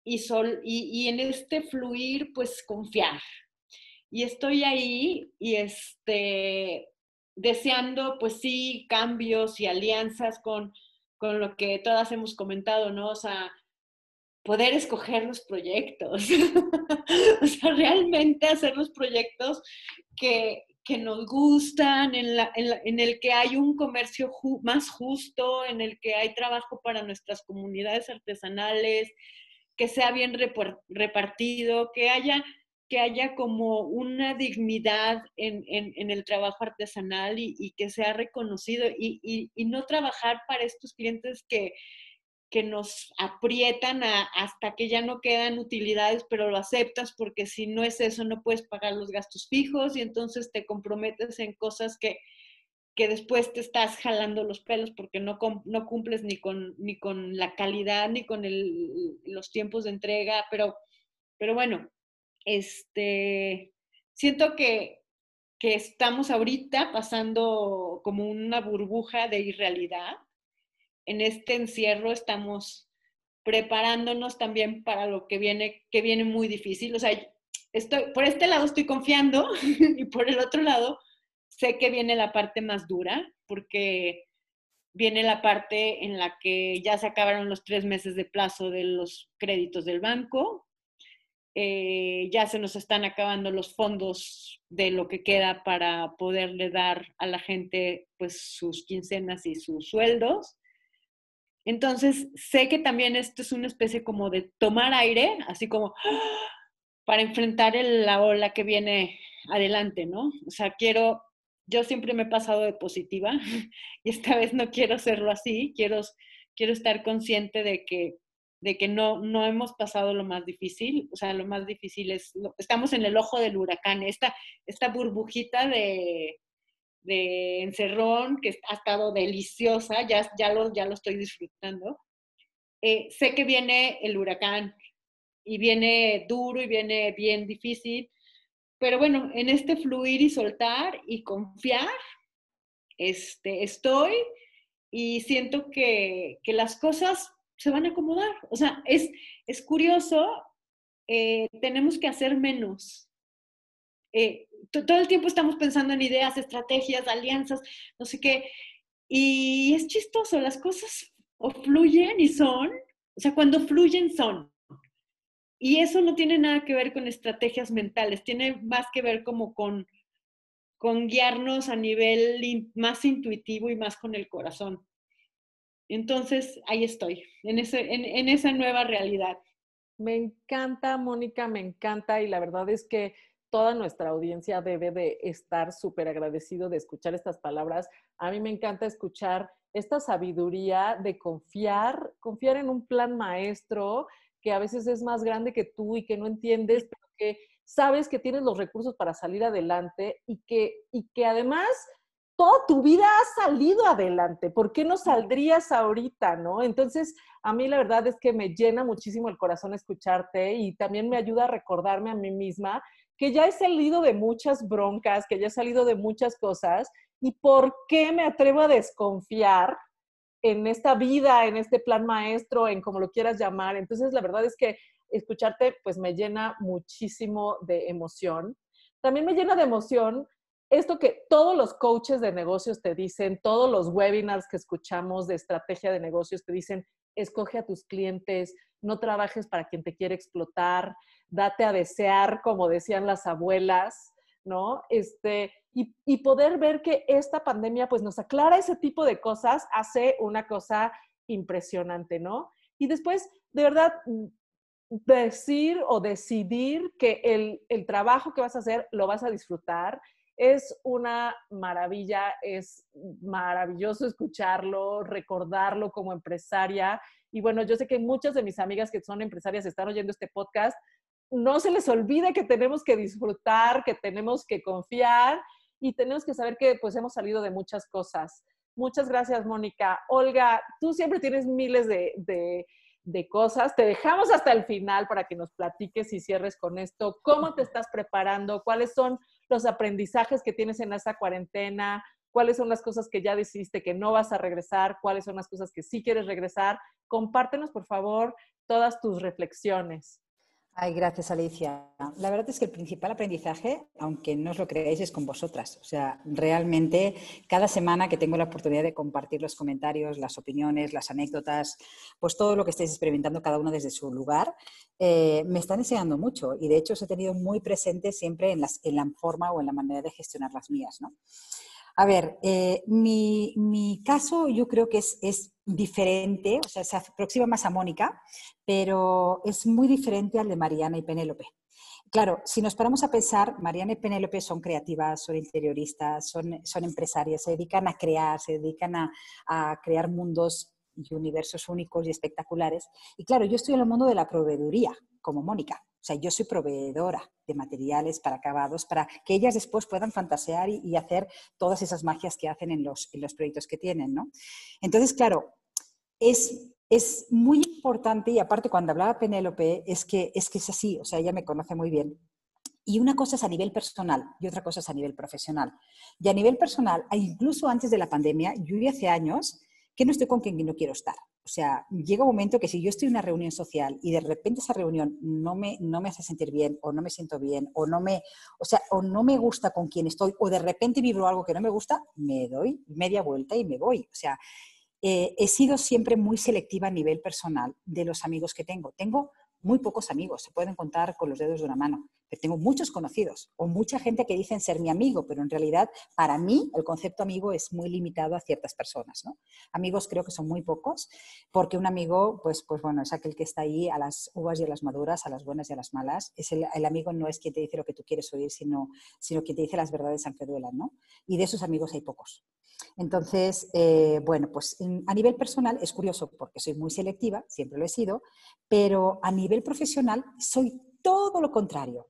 S4: y, sol, y, en este fluir, pues confiar. y estoy ahí y este, deseando, pues sí, cambios y alianzas con, con lo que todas hemos comentado, ¿no? O sea, poder escoger los proyectos, o sea, realmente hacer los proyectos que, que nos gustan, en, la, en, el que hay un comercio más justo, en el que hay trabajo para nuestras comunidades artesanales, que sea bien repartido, que haya, que haya como una dignidad en, en el trabajo artesanal y, que sea reconocido y, y no trabajar para estos clientes que, que nos aprietan hasta que ya no quedan utilidades, pero lo aceptas porque si no es eso no puedes pagar los gastos fijos y entonces te comprometes en cosas que, que después te estás jalando los pelos porque no, no cumples ni con, ni con la calidad ni con el, los tiempos de entrega, pero, pero bueno, este, siento que, que estamos ahorita pasando como una burbuja de irrealidad en este encierro estamos preparándonos también para lo que viene, que viene muy difícil. O sea, estoy, por este lado estoy confiando y por el otro lado sé que viene la parte más dura porque viene la parte en la que ya se acabaron los tres meses de plazo de los créditos del banco, eh, ya se nos están acabando los fondos de lo que queda para poderle dar a la gente pues sus quincenas y sus sueldos. Entonces, sé que también esto es una especie como de tomar aire, así como para enfrentar la ola que viene adelante, ¿no? O sea, quiero, yo siempre me he pasado de positiva y esta vez no quiero hacerlo así, quiero, quiero estar consciente de que, de que no, no hemos pasado lo más difícil, o sea, lo más difícil es, estamos en el ojo del huracán, esta, esta burbujita de, de encerrón, que ha estado deliciosa, ya, ya, lo, ya lo estoy disfrutando. Eh, sé que viene el huracán y viene duro y viene bien difícil, pero bueno, en este fluir y soltar y confiar, este, estoy y siento que, que las cosas se van a acomodar. O sea, es, es curioso, eh, tenemos que hacer menos. Eh, todo el tiempo estamos pensando en ideas, estrategias, alianzas, no sé qué. Y es chistoso, las cosas fluyen y son, o sea, cuando fluyen son. Y eso no tiene nada que ver con estrategias mentales, tiene más que ver como con, con guiarnos a nivel más intuitivo y más con el corazón. Entonces, ahí estoy, en, ese, en, esa nueva realidad.
S1: Me encanta, Mónica, me encanta y la verdad es que toda nuestra audiencia debe de estar súper agradecido de escuchar estas palabras. A mí me encanta escuchar esta sabiduría de confiar, confiar en un plan maestro que a veces es más grande que tú y que no entiendes, pero que sabes que tienes los recursos para salir adelante y que, y que además toda tu vida ha salido adelante. ¿Por qué no saldrías ahorita, no? Entonces, a mí la verdad es que me llena muchísimo el corazón escucharte y también me ayuda a recordarme a mí misma que ya he salido de muchas broncas, que ya he salido de muchas cosas, y por qué me atrevo a desconfiar en esta vida, en este plan maestro, en como lo quieras llamar. Entonces, la verdad es que escucharte, pues me llena muchísimo de emoción. También me llena de emoción esto que todos los coaches de negocios te dicen, todos los webinars que escuchamos de estrategia de negocios te dicen, escoge a tus clientes, no trabajes para quien te quiere explotar, date a desear, como decían las abuelas, ¿no? Este, y, poder ver que esta pandemia pues nos aclara ese tipo de cosas, hace una cosa impresionante, ¿no? Y después, de verdad, decir o decidir que el, el trabajo que vas a hacer lo vas a disfrutar, es una maravilla, es maravilloso escucharlo, recordarlo como empresaria. Y bueno, yo sé que muchas de mis amigas que son empresarias están oyendo este podcast no se les olvide que tenemos que disfrutar, que tenemos que confiar y tenemos que saber que pues hemos salido de muchas cosas. Muchas gracias, Mónica. Olga, tú siempre tienes miles de, de, cosas. Te dejamos hasta el final para que nos platiques y cierres con esto. ¿Cómo te estás preparando? ¿Cuáles son los aprendizajes que tienes en esa cuarentena? ¿Cuáles son las cosas que ya decidiste que no vas a regresar? ¿Cuáles son las cosas que sí quieres regresar? Compártenos, por favor, todas tus reflexiones.
S5: Ay, gracias, Alicia. La verdad es que el principal aprendizaje, aunque no os lo creáis, es con vosotras. O sea, realmente cada semana que tengo la oportunidad de compartir los comentarios, las opiniones, las anécdotas, pues todo lo que estáis experimentando cada uno desde su lugar, eh, me están enseñando mucho y de hecho os he tenido muy presente siempre en, en la forma o en la manera de gestionar las mías, ¿no? A ver, eh, mi, caso yo creo que es, es, diferente, o sea, se aproxima más a Mónica, pero es muy diferente al de Mariana y Penélope. Claro, si nos paramos a pensar, Mariana y Penélope son creativas, son interioristas, son, son empresarias, se dedican a crear, se dedican a, a crear mundos y universos únicos y espectaculares. Y claro, yo estoy en el mundo de la proveeduría, como Mónica. O sea, yo soy proveedora de materiales para acabados, para que ellas después puedan fantasear y, hacer todas esas magias que hacen en los, en los proyectos que tienen, ¿no? Entonces, claro, es, es muy importante, y aparte cuando hablaba Penélope, es que, es que es así, o sea, ella me conoce muy bien. Y una cosa es a nivel personal y otra cosa es a nivel profesional. Y a nivel personal, incluso antes de la pandemia, yo hace años que no estoy con quien no quiero estar. O sea, llega un momento que si yo estoy en una reunión social y de repente esa reunión no me, no me hace sentir bien o no me siento bien o no me, o sea, o no me gusta con quien estoy o de repente vibro algo que no me gusta, me doy media vuelta y me voy. O sea, eh, he sido siempre muy selectiva a nivel personal de los amigos que tengo. Tengo muy pocos amigos, se pueden contar con los dedos de una mano. Pero tengo muchos conocidos o mucha gente que dicen ser mi amigo, pero en realidad para mí el concepto amigo es muy limitado a ciertas personas. ¿no? Amigos creo que son muy pocos, porque un amigo, pues, pues bueno, es aquel que está ahí a las uvas y a las maduras, a las buenas y a las malas. Es el, amigo no es quien te dice lo que tú quieres oír, sino, sino quien te dice las verdades aunque duelan. ¿no? Y de esos amigos hay pocos. Entonces, eh, bueno, pues a nivel personal es curioso porque soy muy selectiva, siempre lo he sido, pero a nivel profesional soy todo lo contrario.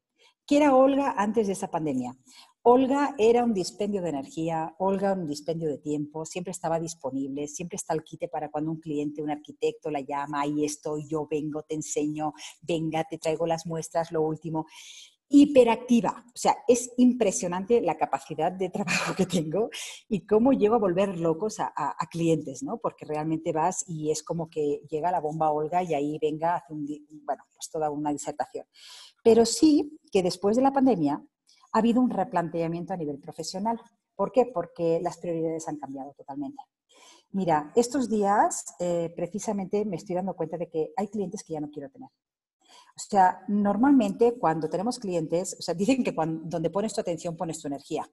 S5: ¿Qué era Olga antes de esa pandemia? Olga era un dispendio de energía, Olga un dispendio de tiempo, siempre estaba disponible, siempre está al quite para cuando un cliente, un arquitecto la llama, ahí estoy, yo vengo, te enseño, venga, te traigo las muestras, lo último hiperactiva. O sea, es impresionante la capacidad de trabajo que tengo y cómo llego a volver locos a, clientes, ¿no? Porque realmente vas y es como que llega la bomba Olga y ahí venga, hace un, bueno, pues toda una disertación. Pero sí que después de la pandemia ha habido un replanteamiento a nivel profesional. ¿Por qué? Porque las prioridades han cambiado totalmente. Mira, estos días eh, precisamente me estoy dando cuenta de que hay clientes que ya no quiero tener. O sea, normalmente cuando tenemos clientes, o sea, dicen que donde pones tu atención pones tu energía.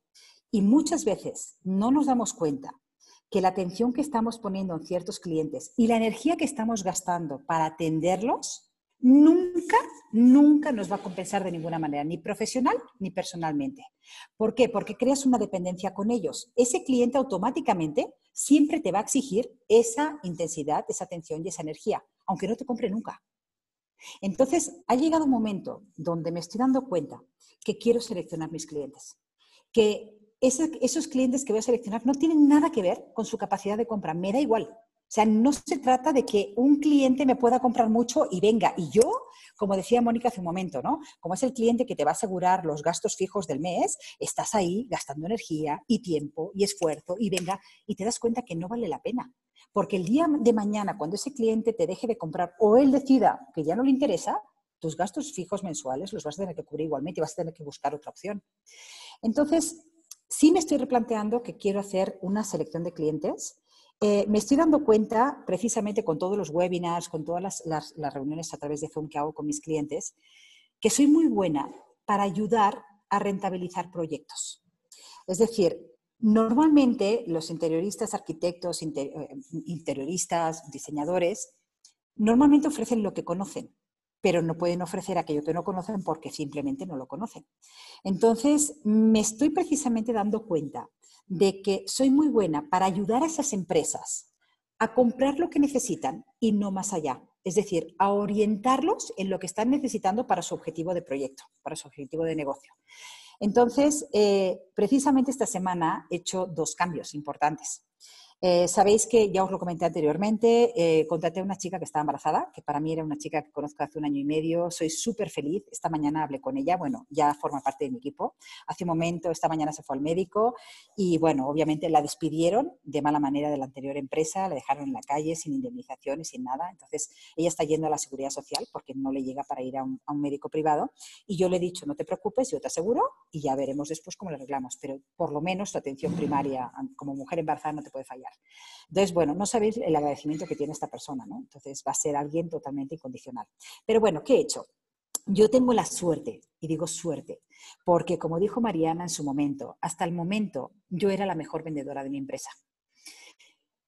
S5: Y muchas veces no nos damos cuenta que la atención que estamos poniendo en ciertos clientes y la energía que estamos gastando para atenderlos, nunca, nunca nos va a compensar de ninguna manera, ni profesional ni personalmente. ¿Por qué? Porque creas una dependencia con ellos. Ese cliente automáticamente siempre te va a exigir esa intensidad, esa atención y esa energía, aunque no te compre nunca. Entonces, ha llegado un momento donde me estoy dando cuenta que quiero seleccionar mis clientes, que esos clientes que voy a seleccionar no tienen nada que ver con su capacidad de compra, me da igual. O sea, no se trata de que un cliente me pueda comprar mucho y venga, y yo, como decía Mónica hace un momento, ¿no? Como es el cliente que te va a asegurar los gastos fijos del mes, estás ahí gastando energía y tiempo y esfuerzo y venga, y te das cuenta que no vale la pena. Porque el día de mañana, cuando ese cliente te deje de comprar o él decida que ya no le interesa, tus gastos fijos mensuales los vas a tener que cubrir igualmente y vas a tener que buscar otra opción. Entonces, sí me estoy replanteando que quiero hacer una selección de clientes. Eh, me estoy dando cuenta, precisamente con todos los webinars, con todas las, las reuniones a través de Zoom que hago con mis clientes, que soy muy buena para ayudar a rentabilizar proyectos. Es decir, Normalmente los interioristas, arquitectos, eh, interioristas, diseñadores, normalmente ofrecen lo que conocen, pero no pueden ofrecer aquello que no conocen porque simplemente no lo conocen. Entonces, me estoy precisamente dando cuenta de que soy muy buena para ayudar a esas empresas a comprar lo que necesitan y no más allá. Es decir, a orientarlos en lo que están necesitando para su objetivo de proyecto, para su objetivo de negocio. Entonces, eh, precisamente esta semana he hecho dos cambios importantes. Eh, Sabéis que ya os lo comenté anteriormente, eh, contraté a una chica que estaba embarazada, que para mí era una chica que conozco hace un año y medio. Soy súper feliz. Esta mañana hablé con ella, bueno, ya forma parte de mi equipo. Hace un momento, esta mañana se fue al médico y, bueno, obviamente la despidieron de mala manera de la anterior empresa, la dejaron en la calle sin indemnización y sin nada. Entonces, ella está yendo a la seguridad social porque no le llega para ir a un, a un médico privado. Y yo le he dicho, no te preocupes, yo te aseguro y ya veremos después cómo lo arreglamos. Pero por lo menos tu atención primaria como mujer embarazada no te puede fallar. Entonces, bueno, no sabéis el agradecimiento que tiene esta persona, ¿no? Entonces va a ser alguien totalmente incondicional. Pero bueno, ¿qué he hecho? Yo tengo la suerte, y digo suerte, porque como dijo Mariana en su momento, hasta el momento yo era la mejor vendedora de mi empresa.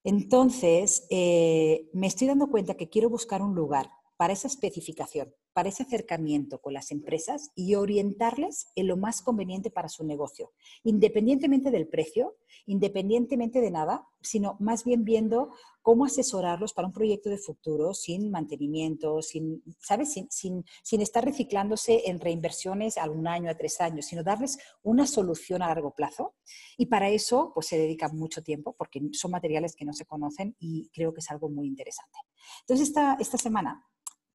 S5: Entonces, eh, me estoy dando cuenta que quiero buscar un lugar para esa especificación, para ese acercamiento con las empresas y orientarles en lo más conveniente para su negocio, independientemente del precio, independientemente de nada, sino más bien viendo cómo asesorarlos para un proyecto de futuro sin mantenimiento, sin, ¿sabes? Sin, sin, sin estar reciclándose en reinversiones a un año, a tres años, sino darles una solución a largo plazo. Y para eso, pues se dedica mucho tiempo, porque son materiales que no se conocen y creo que es algo muy interesante. Entonces, esta, esta semana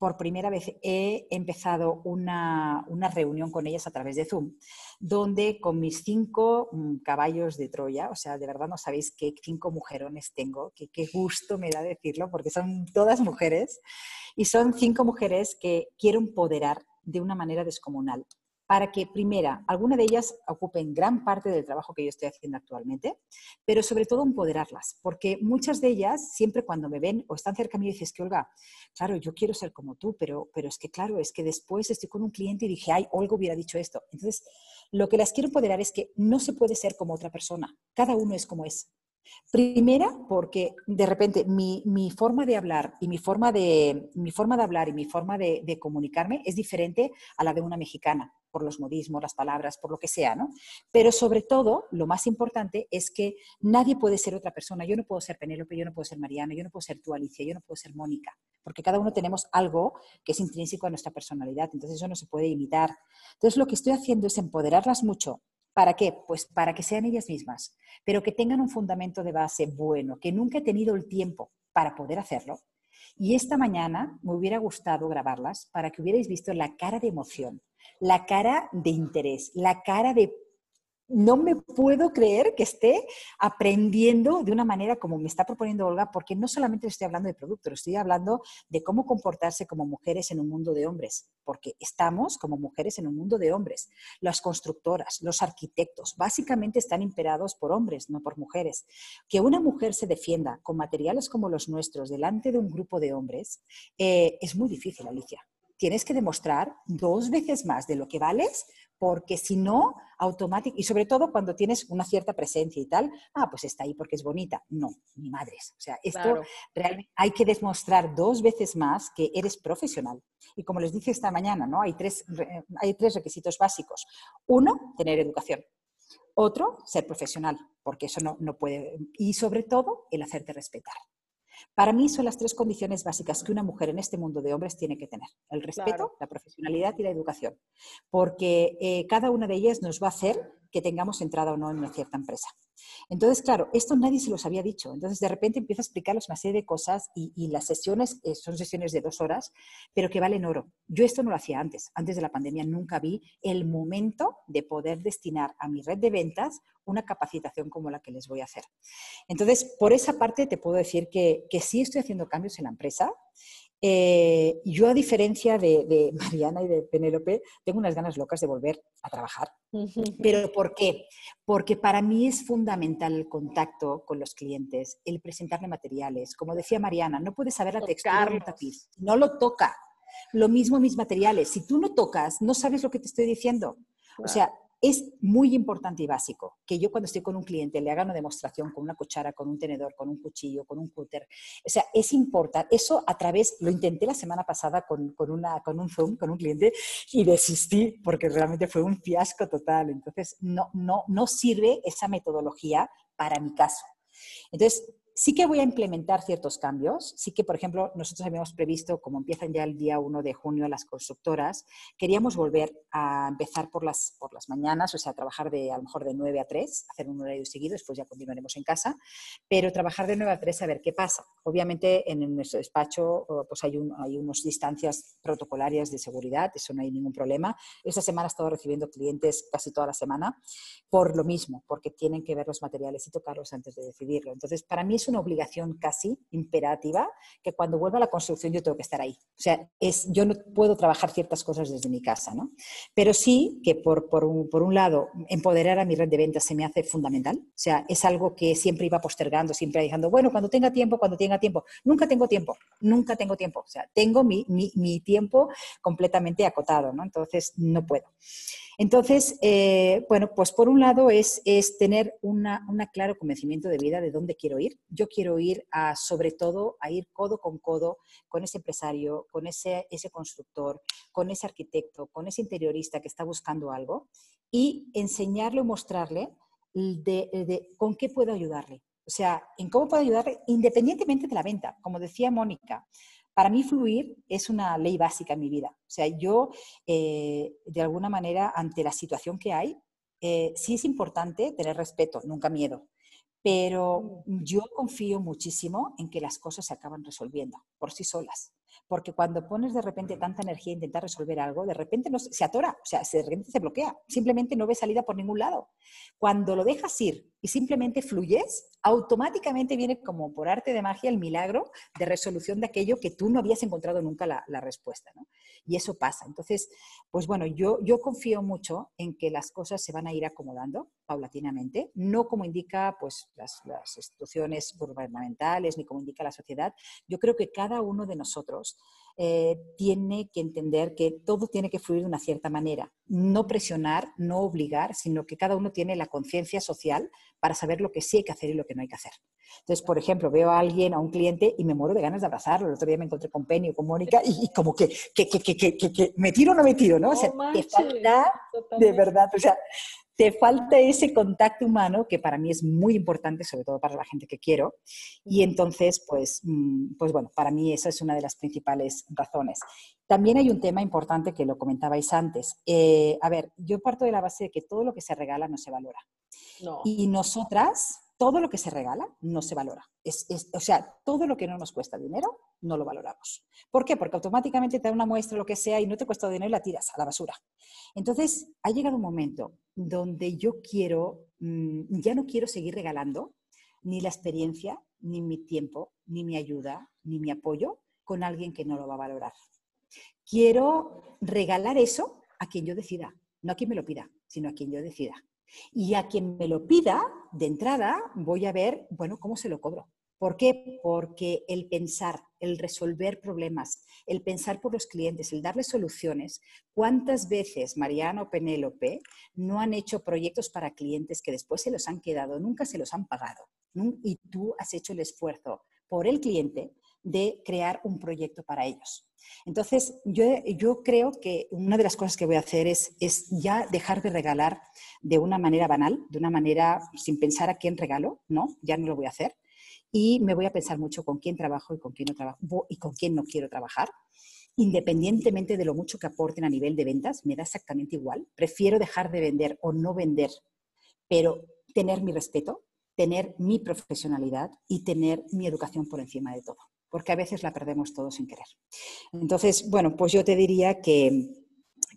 S5: por primera vez he empezado una, una, reunión con ellas a través de Zoom, donde con mis cinco mm, caballos de Troya, o sea, de verdad no sabéis qué cinco mujerones tengo, qué gusto me da decirlo, porque son todas mujeres, y son cinco mujeres que quiero empoderar de una manera descomunal para que, primera, alguna de ellas ocupen gran parte del trabajo que yo estoy haciendo actualmente, pero sobre todo empoderarlas, porque muchas de ellas, siempre cuando me ven o están cerca mío, dices que, Olga, claro, yo quiero ser como tú, pero, pero es que, claro, es que después estoy con un cliente y dije, ay, Olga hubiera dicho esto. Entonces, lo que las quiero empoderar es que no se puede ser como otra persona, cada uno es como es. Primera, porque de repente mi, mi, forma de hablar y mi forma de, mi forma de hablar y mi forma de, de, comunicarme es diferente a la de una mexicana, por los modismos, las palabras, por lo que sea, ¿no? Pero sobre todo, lo más importante es que nadie puede ser otra persona. Yo no puedo ser Penélope, yo no puedo ser Mariana, yo no puedo ser tú, Alicia, yo no puedo ser Mónica, porque cada uno tenemos algo que es intrínseco a nuestra personalidad, entonces eso no se puede imitar. Entonces lo que estoy haciendo es empoderarlas mucho ¿Para qué? Pues para que sean ellas mismas, pero que tengan un fundamento de base bueno, que nunca he tenido el tiempo para poder hacerlo. Y esta mañana me hubiera gustado grabarlas para que hubierais visto la cara de emoción, la cara de interés, la cara de no me puedo creer que esté aprendiendo de una manera como me está proponiendo Olga, porque no solamente estoy hablando de productos, estoy hablando de cómo comportarse como mujeres en un mundo de hombres, porque estamos como mujeres en un mundo de hombres. Las constructoras, los arquitectos, básicamente están imperados por hombres, no por mujeres. Que una mujer se defienda con materiales como los nuestros delante de un grupo de hombres eh, es muy difícil, Alicia tienes que demostrar dos veces más de lo que vales porque si no, automático, y sobre todo cuando tienes una cierta presencia y tal, ah, pues está ahí porque es bonita. No, ni madres. O sea, esto claro. realmente hay que demostrar dos veces más que eres profesional. Y como les dije esta mañana, ¿no? hay, tres, hay tres requisitos básicos. Uno, tener educación. Otro, ser profesional, porque eso no, no puede. Y sobre todo, el hacerte respetar. Para mí son las tres condiciones básicas que una mujer en este mundo de hombres tiene que tener. El respeto, claro. la profesionalidad y la educación. Porque eh, cada una de ellas nos va a hacer que tengamos entrada o no en una cierta empresa. Entonces, claro, esto nadie se los había dicho. Entonces, de repente empieza a explicarles una serie de cosas y, las sesiones eh, son sesiones de dos horas, pero que valen oro. Yo esto no lo hacía antes. Antes de la pandemia nunca vi el momento de poder destinar a mi red de ventas una capacitación como la que les voy a hacer. Entonces, por esa parte te puedo decir que sí estoy haciendo cambios en la empresa eh, yo, a diferencia de, de, Mariana y de Penélope, tengo unas ganas locas de volver a trabajar. ¿Pero por qué? Porque para mí es fundamental el contacto con los clientes, el presentarle materiales. Como decía Mariana, no puedes saber la textura de un tapiz, no lo toca. Lo mismo mis materiales. Si tú no tocas, no sabes lo que te estoy diciendo. O sea, es muy importante y básico que yo cuando estoy con un cliente le haga una demostración con una cuchara, con un tenedor, con un cuchillo, con un cúter. O sea, es importante. Eso a través, lo intenté la semana pasada con, con, una, con un Zoom, con un cliente, y desistí porque realmente fue un fiasco total. Entonces, no, no, no sirve esa metodología para mi caso. Entonces, Sí que voy a implementar ciertos cambios. Sí que, por ejemplo, nosotros habíamos previsto, como empiezan ya el día 1 de junio las constructoras, queríamos volver a empezar por las, por las mañanas, o sea, trabajar de a lo mejor de 9 a 3, hacer un horario seguido, después ya continuaremos en casa, pero trabajar de 9 a 3 a ver qué pasa. Obviamente en nuestro despacho pues hay, hay unas distancias protocolarias de seguridad, eso no hay ningún problema. Esta semana he estado recibiendo clientes casi toda la semana por lo mismo, porque tienen que ver los materiales y tocarlos antes de decidirlo. Entonces, para mí es una obligación casi imperativa que cuando vuelva a la construcción yo tengo que estar ahí. O sea, es, yo no puedo trabajar ciertas cosas desde mi casa, ¿no? Pero sí que por, por, un, por un lado, empoderar a mi red de ventas se me hace fundamental. O sea, es algo que siempre iba postergando, siempre diciendo, bueno, cuando tenga tiempo, cuando tenga tiempo. Nunca tengo tiempo, nunca tengo tiempo. O sea, tengo mi, mi, mi tiempo completamente acotado, ¿no? Entonces, no puedo. Entonces, eh, bueno, pues por un lado es, es tener un claro convencimiento de vida de dónde quiero ir. Yo quiero ir a, sobre todo, a ir codo con codo con ese empresario, con ese, ese constructor, con ese arquitecto, con ese interiorista que está buscando algo y enseñarle o mostrarle de, con qué puedo ayudarle. O sea, en cómo puedo ayudarle independientemente de la venta. Como decía Mónica, para mí fluir es una ley básica en mi vida. O sea, yo, eh, de alguna manera, ante la situación que hay, eh, sí es importante tener respeto, nunca miedo. Pero yo confío muchísimo en que las cosas se acaban resolviendo por sí solas. Porque cuando pones de repente tanta energía a intentar resolver algo, de repente no, se atora, o sea, de repente se bloquea, simplemente no ve salida por ningún lado. Cuando lo dejas ir y simplemente fluyes, automáticamente viene como por arte de magia el milagro de resolución de aquello que tú no habías encontrado nunca la, respuesta. ¿no? Y eso pasa. Entonces, pues bueno, yo, yo confío mucho en que las cosas se van a ir acomodando paulatinamente, no como indica pues, las, las instituciones gubernamentales ni como indica la sociedad. Yo creo que cada uno de nosotros eh, tiene que entender que todo tiene que fluir de una cierta manera. No presionar, no obligar, sino que cada uno tiene la conciencia social para saber lo que sí hay que hacer y lo que no hay que hacer. Entonces, por ejemplo, veo a alguien, a un cliente, y me muero de ganas de abrazarlo. El otro día me encontré con Penny o con Mónica y, como que, que, que, que, me tiro o no me tiro, ¿no? o sea, falta, de verdad, o sea, te falta ese contacto humano que para mí es muy importante, sobre todo para la gente que quiero. Y entonces, pues, mm, pues bueno, para mí esa es una de las principales razones. También hay un tema importante que lo comentabais antes. Eh, a ver, yo parto de la base de que todo lo que se regala no se valora. Y nosotras, todo lo que se regala no se valora. O sea, todo lo que no nos cuesta dinero, no lo valoramos. ¿Por qué? Porque automáticamente te da una muestra, lo que sea, y no te cuesta dinero y la tiras a la basura. Entonces, ha llegado un momento donde yo quiero, mm, ya no quiero seguir regalando ni la experiencia, ni mi tiempo, ni mi ayuda, ni mi apoyo con alguien que no lo va a valorar. Quiero regalar eso a quien yo decida, no a quien me lo pida, sino a quien yo decida. Y a quien me lo pida, de entrada, voy a ver, bueno, cómo se lo cobro. ¿Por qué? Porque el pensar, el resolver problemas, el pensar por los clientes, el darles soluciones. ¿Cuántas veces Mariano Penélope no han hecho proyectos para clientes que después se los han quedado, nunca se los han pagado? Y tú has hecho el esfuerzo por el cliente de crear un proyecto para ellos. Entonces, yo, yo, creo que una de las cosas que voy a hacer es, es, ya dejar de regalar de una manera banal, de una manera sin pensar a quién regalo, ¿no? Ya no lo voy a hacer. Y me voy a pensar mucho con quién trabajo y con quién no trabajo y con quién no quiero trabajar. Independientemente de lo mucho que aporten a nivel de ventas, me da exactamente igual. Prefiero dejar de vender o no vender, pero tener mi respeto, tener mi profesionalidad y tener mi educación por encima de todo porque a veces la perdemos todo sin querer. Entonces, bueno, pues yo te diría que,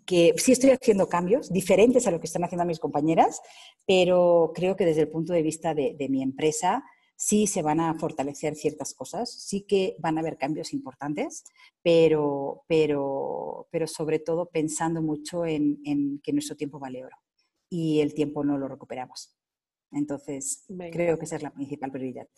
S5: que sí estoy haciendo cambios diferentes a lo que están haciendo mis compañeras, pero creo que desde el punto de vista de, mi empresa sí se van a fortalecer ciertas cosas, sí que van a haber cambios importantes, pero, pero, pero sobre todo pensando mucho en, en que nuestro tiempo vale oro y el tiempo no lo recuperamos. Entonces, creo que esa es la principal prioridad.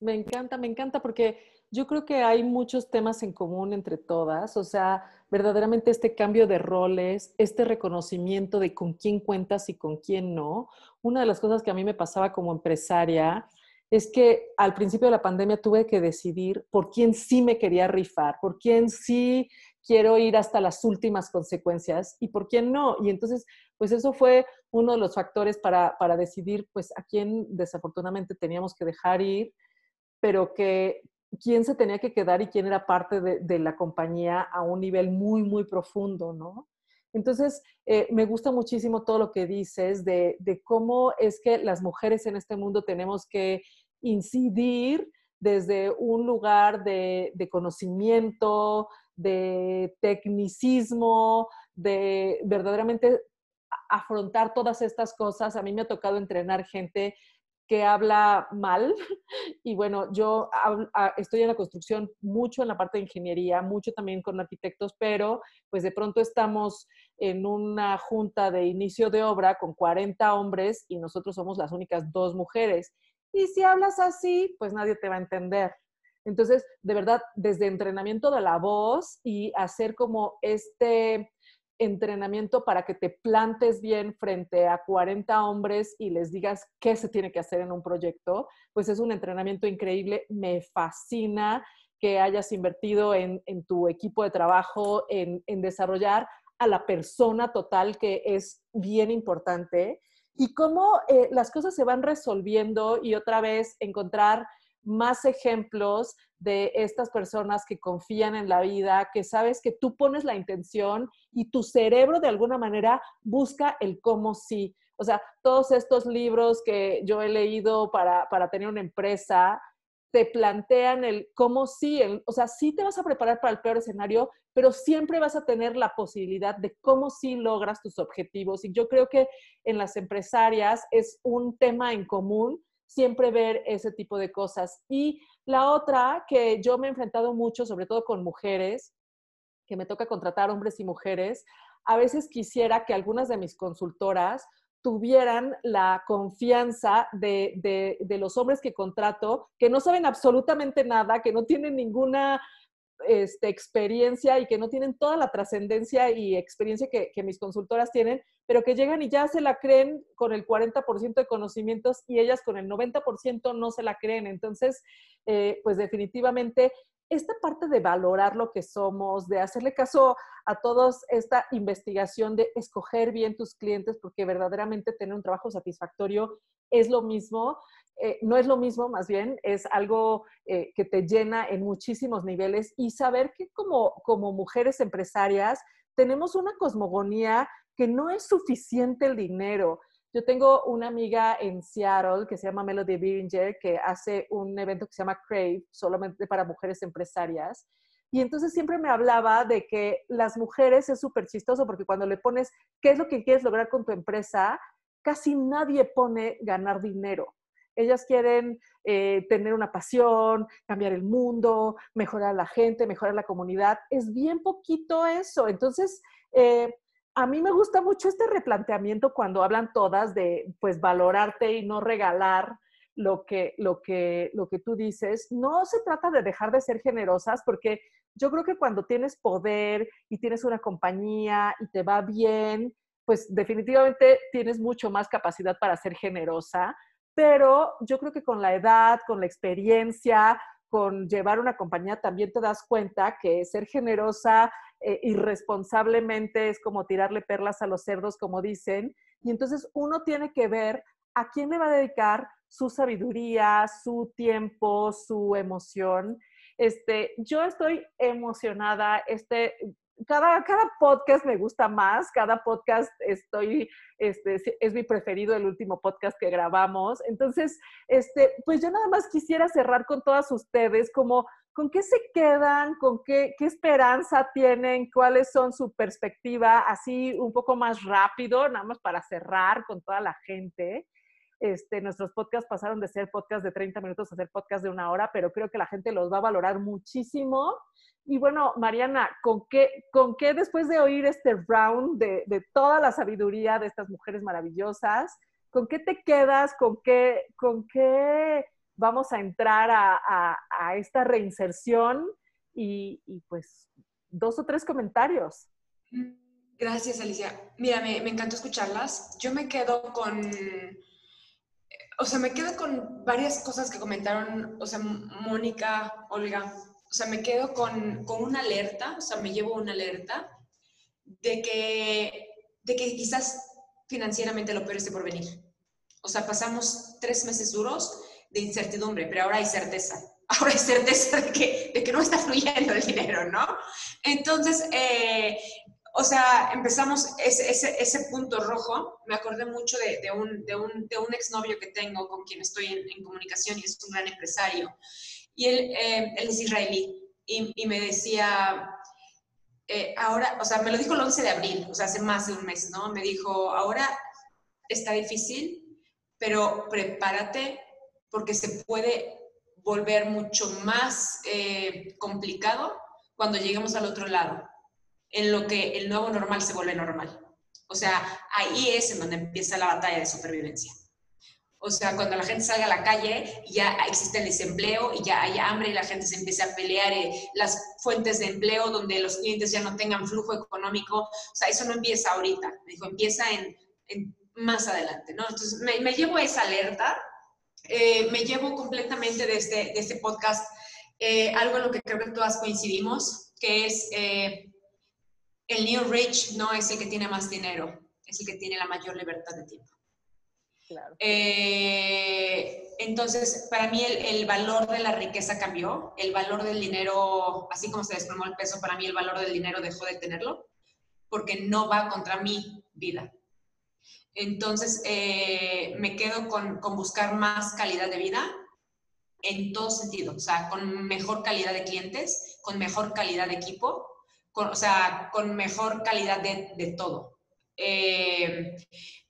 S1: Me encanta, me encanta porque yo creo que hay muchos temas en común entre todas, o sea, verdaderamente este cambio de roles, este reconocimiento de con quién cuentas y con quién no. Una de las cosas que a mí me pasaba como empresaria es que al principio de la pandemia tuve que decidir por quién sí me quería rifar, por quién sí quiero ir hasta las últimas consecuencias y por quién no. Y entonces, pues eso fue uno de los factores para, para decidir, pues a quién desafortunadamente teníamos que dejar ir pero que quién se tenía que quedar y quién era parte de, la compañía a un nivel muy, muy profundo, ¿no? Entonces, eh, me gusta muchísimo todo lo que dices de, de, cómo es que las mujeres en este mundo tenemos que incidir desde un lugar de, de conocimiento, de tecnicismo, de verdaderamente afrontar todas estas cosas. A mí me ha tocado entrenar gente que habla mal. Y bueno, yo estoy en la construcción mucho en la parte de ingeniería, mucho también con arquitectos, pero pues de pronto estamos en una junta de inicio de obra con 40 hombres y nosotros somos las únicas dos mujeres. Y si hablas así, pues nadie te va a entender. Entonces, de verdad, desde entrenamiento de la voz y hacer como este entrenamiento para que te plantes bien frente a 40 hombres y les digas qué se tiene que hacer en un proyecto, pues es un entrenamiento increíble. Me fascina que hayas invertido en, tu equipo de trabajo, en, desarrollar a la persona total, que es bien importante, y cómo eh, las cosas se van resolviendo y otra vez encontrar más ejemplos de estas personas que confían en la vida, que sabes que tú pones la intención y tu cerebro de alguna manera busca el cómo sí. O sea, todos estos libros que yo he leído para, tener una empresa, te plantean el cómo sí, o sea, sí te vas a preparar para el peor escenario, pero siempre vas a tener la posibilidad de cómo sí logras tus objetivos. Y yo creo que en las empresarias es un tema en común siempre ver ese tipo de cosas. Y la otra que yo me he enfrentado mucho, sobre todo con mujeres, que me toca contratar hombres y mujeres, a veces quisiera que algunas de mis consultoras tuvieran la confianza de, de, los hombres que contrato, que no saben absolutamente nada, que no tienen ninguna este, experiencia y que no tienen toda la trascendencia y experiencia que, mis consultoras tienen, pero que llegan y ya se la creen con el 40% de conocimientos y ellas con el 90% no se la creen. Entonces, eh, pues definitivamente esta parte de valorar lo que somos, de hacerle caso a toda esta investigación de escoger bien tus clientes, porque verdaderamente tener un trabajo satisfactorio es lo mismo, eh, no es lo mismo, más bien, es algo eh, que te llena en muchísimos niveles y saber que como, como mujeres empresarias tenemos una cosmogonía que no es suficiente el dinero. Yo tengo una amiga en Seattle que se llama Melody Biringer, que hace un evento que se llama Crave, solamente para mujeres empresarias. Y entonces siempre me hablaba de que las mujeres es súper chistoso porque cuando le pones qué es lo que quieres lograr con tu empresa, casi nadie pone ganar dinero. Ellas quieren eh, tener una pasión, cambiar el mundo, mejorar a la gente, mejorar la comunidad. Es bien poquito eso. Entonces, eh, a mí me gusta mucho este replanteamiento cuando hablan todas de, pues, valorarte y no regalar lo que, lo que, lo que tú dices. No se trata de dejar de ser generosas, porque yo creo que cuando tienes poder y tienes una compañía y te va bien, pues definitivamente tienes mucho más capacidad para ser generosa pero yo creo que con la edad, con la experiencia, con llevar una compañía, también te das cuenta que ser generosa eh, irresponsablemente es como tirarle perlas a los cerdos, como dicen, y entonces uno tiene que ver a quién le va a dedicar su sabiduría, su tiempo, su emoción. Este, yo estoy emocionada, este, cada, cada podcast me gusta más, cada podcast estoy, este, es mi preferido, el último podcast que grabamos. Entonces, este, pues yo nada más quisiera cerrar con todas ustedes, como con qué se quedan, con qué, qué esperanza tienen, cuáles son su perspectiva, así un poco más rápido, nada más para cerrar con toda la gente. Este, nuestros podcasts pasaron de ser podcast de 30 minutos a ser podcast de una hora, pero creo que la gente los va a valorar muchísimo. Y bueno, Mariana, ¿con qué, con qué después de oír este round de, de toda la sabiduría de estas mujeres maravillosas, ¿con qué te quedas? ¿Con qué, con qué vamos a entrar a, a, esta reinserción? Y, y, pues dos o tres comentarios.
S2: Gracias, Alicia. Mira, me, me encantó escucharlas. Yo me quedo con o sea, me quedo con varias cosas que comentaron, o sea, Mónica, Olga, o sea, me quedo con, con, una alerta, o sea, me llevo una alerta de que, de que quizás financieramente lo peor esté por venir. O sea, pasamos tres meses duros, de incertidumbre, pero ahora hay certeza. Ahora hay certeza de que, de que no está fluyendo el dinero, ¿no? Entonces, eh, o sea, empezamos ese, ese, ese, punto rojo. Me acordé mucho de, de, un, de, un, de un exnovio que tengo con quien estoy en, en, comunicación y es un gran empresario. Y él, eh, él es israelí y, y me decía, eh, ahora, o sea, me lo dijo el 11 de abril, o sea, hace más de un mes, ¿no? Me dijo, ahora está difícil, pero prepárate porque se puede volver mucho más eh, complicado cuando lleguemos al otro lado, en lo que el nuevo normal se vuelve normal. O sea, ahí es en donde empieza la batalla de supervivencia. O sea, cuando la gente salga a la calle, ya existe el desempleo y ya hay hambre y la gente se empieza a pelear eh, las fuentes de empleo donde los clientes ya no tengan flujo económico. O sea, eso no empieza ahorita. Dijo, empieza en, más adelante, ¿no? Entonces, me, me llevo esa alerta, eh, me llevo completamente de este, este podcast eh, algo en lo que creo que todas coincidimos, que es el New Rich no es el que tiene más dinero, es el que tiene la mayor libertad de tiempo. Claro. Eh, entonces, para mí el, el, valor de la riqueza cambió, el valor del dinero, así como se desplomó el peso, para mí el valor del dinero dejó de tenerlo, porque no va contra mi vida. Entonces, eh, me quedo con, con, buscar más calidad de vida en todo sentido, o sea, con mejor calidad de clientes, con mejor calidad de equipo, con, o sea, con mejor calidad de, de todo. Eh,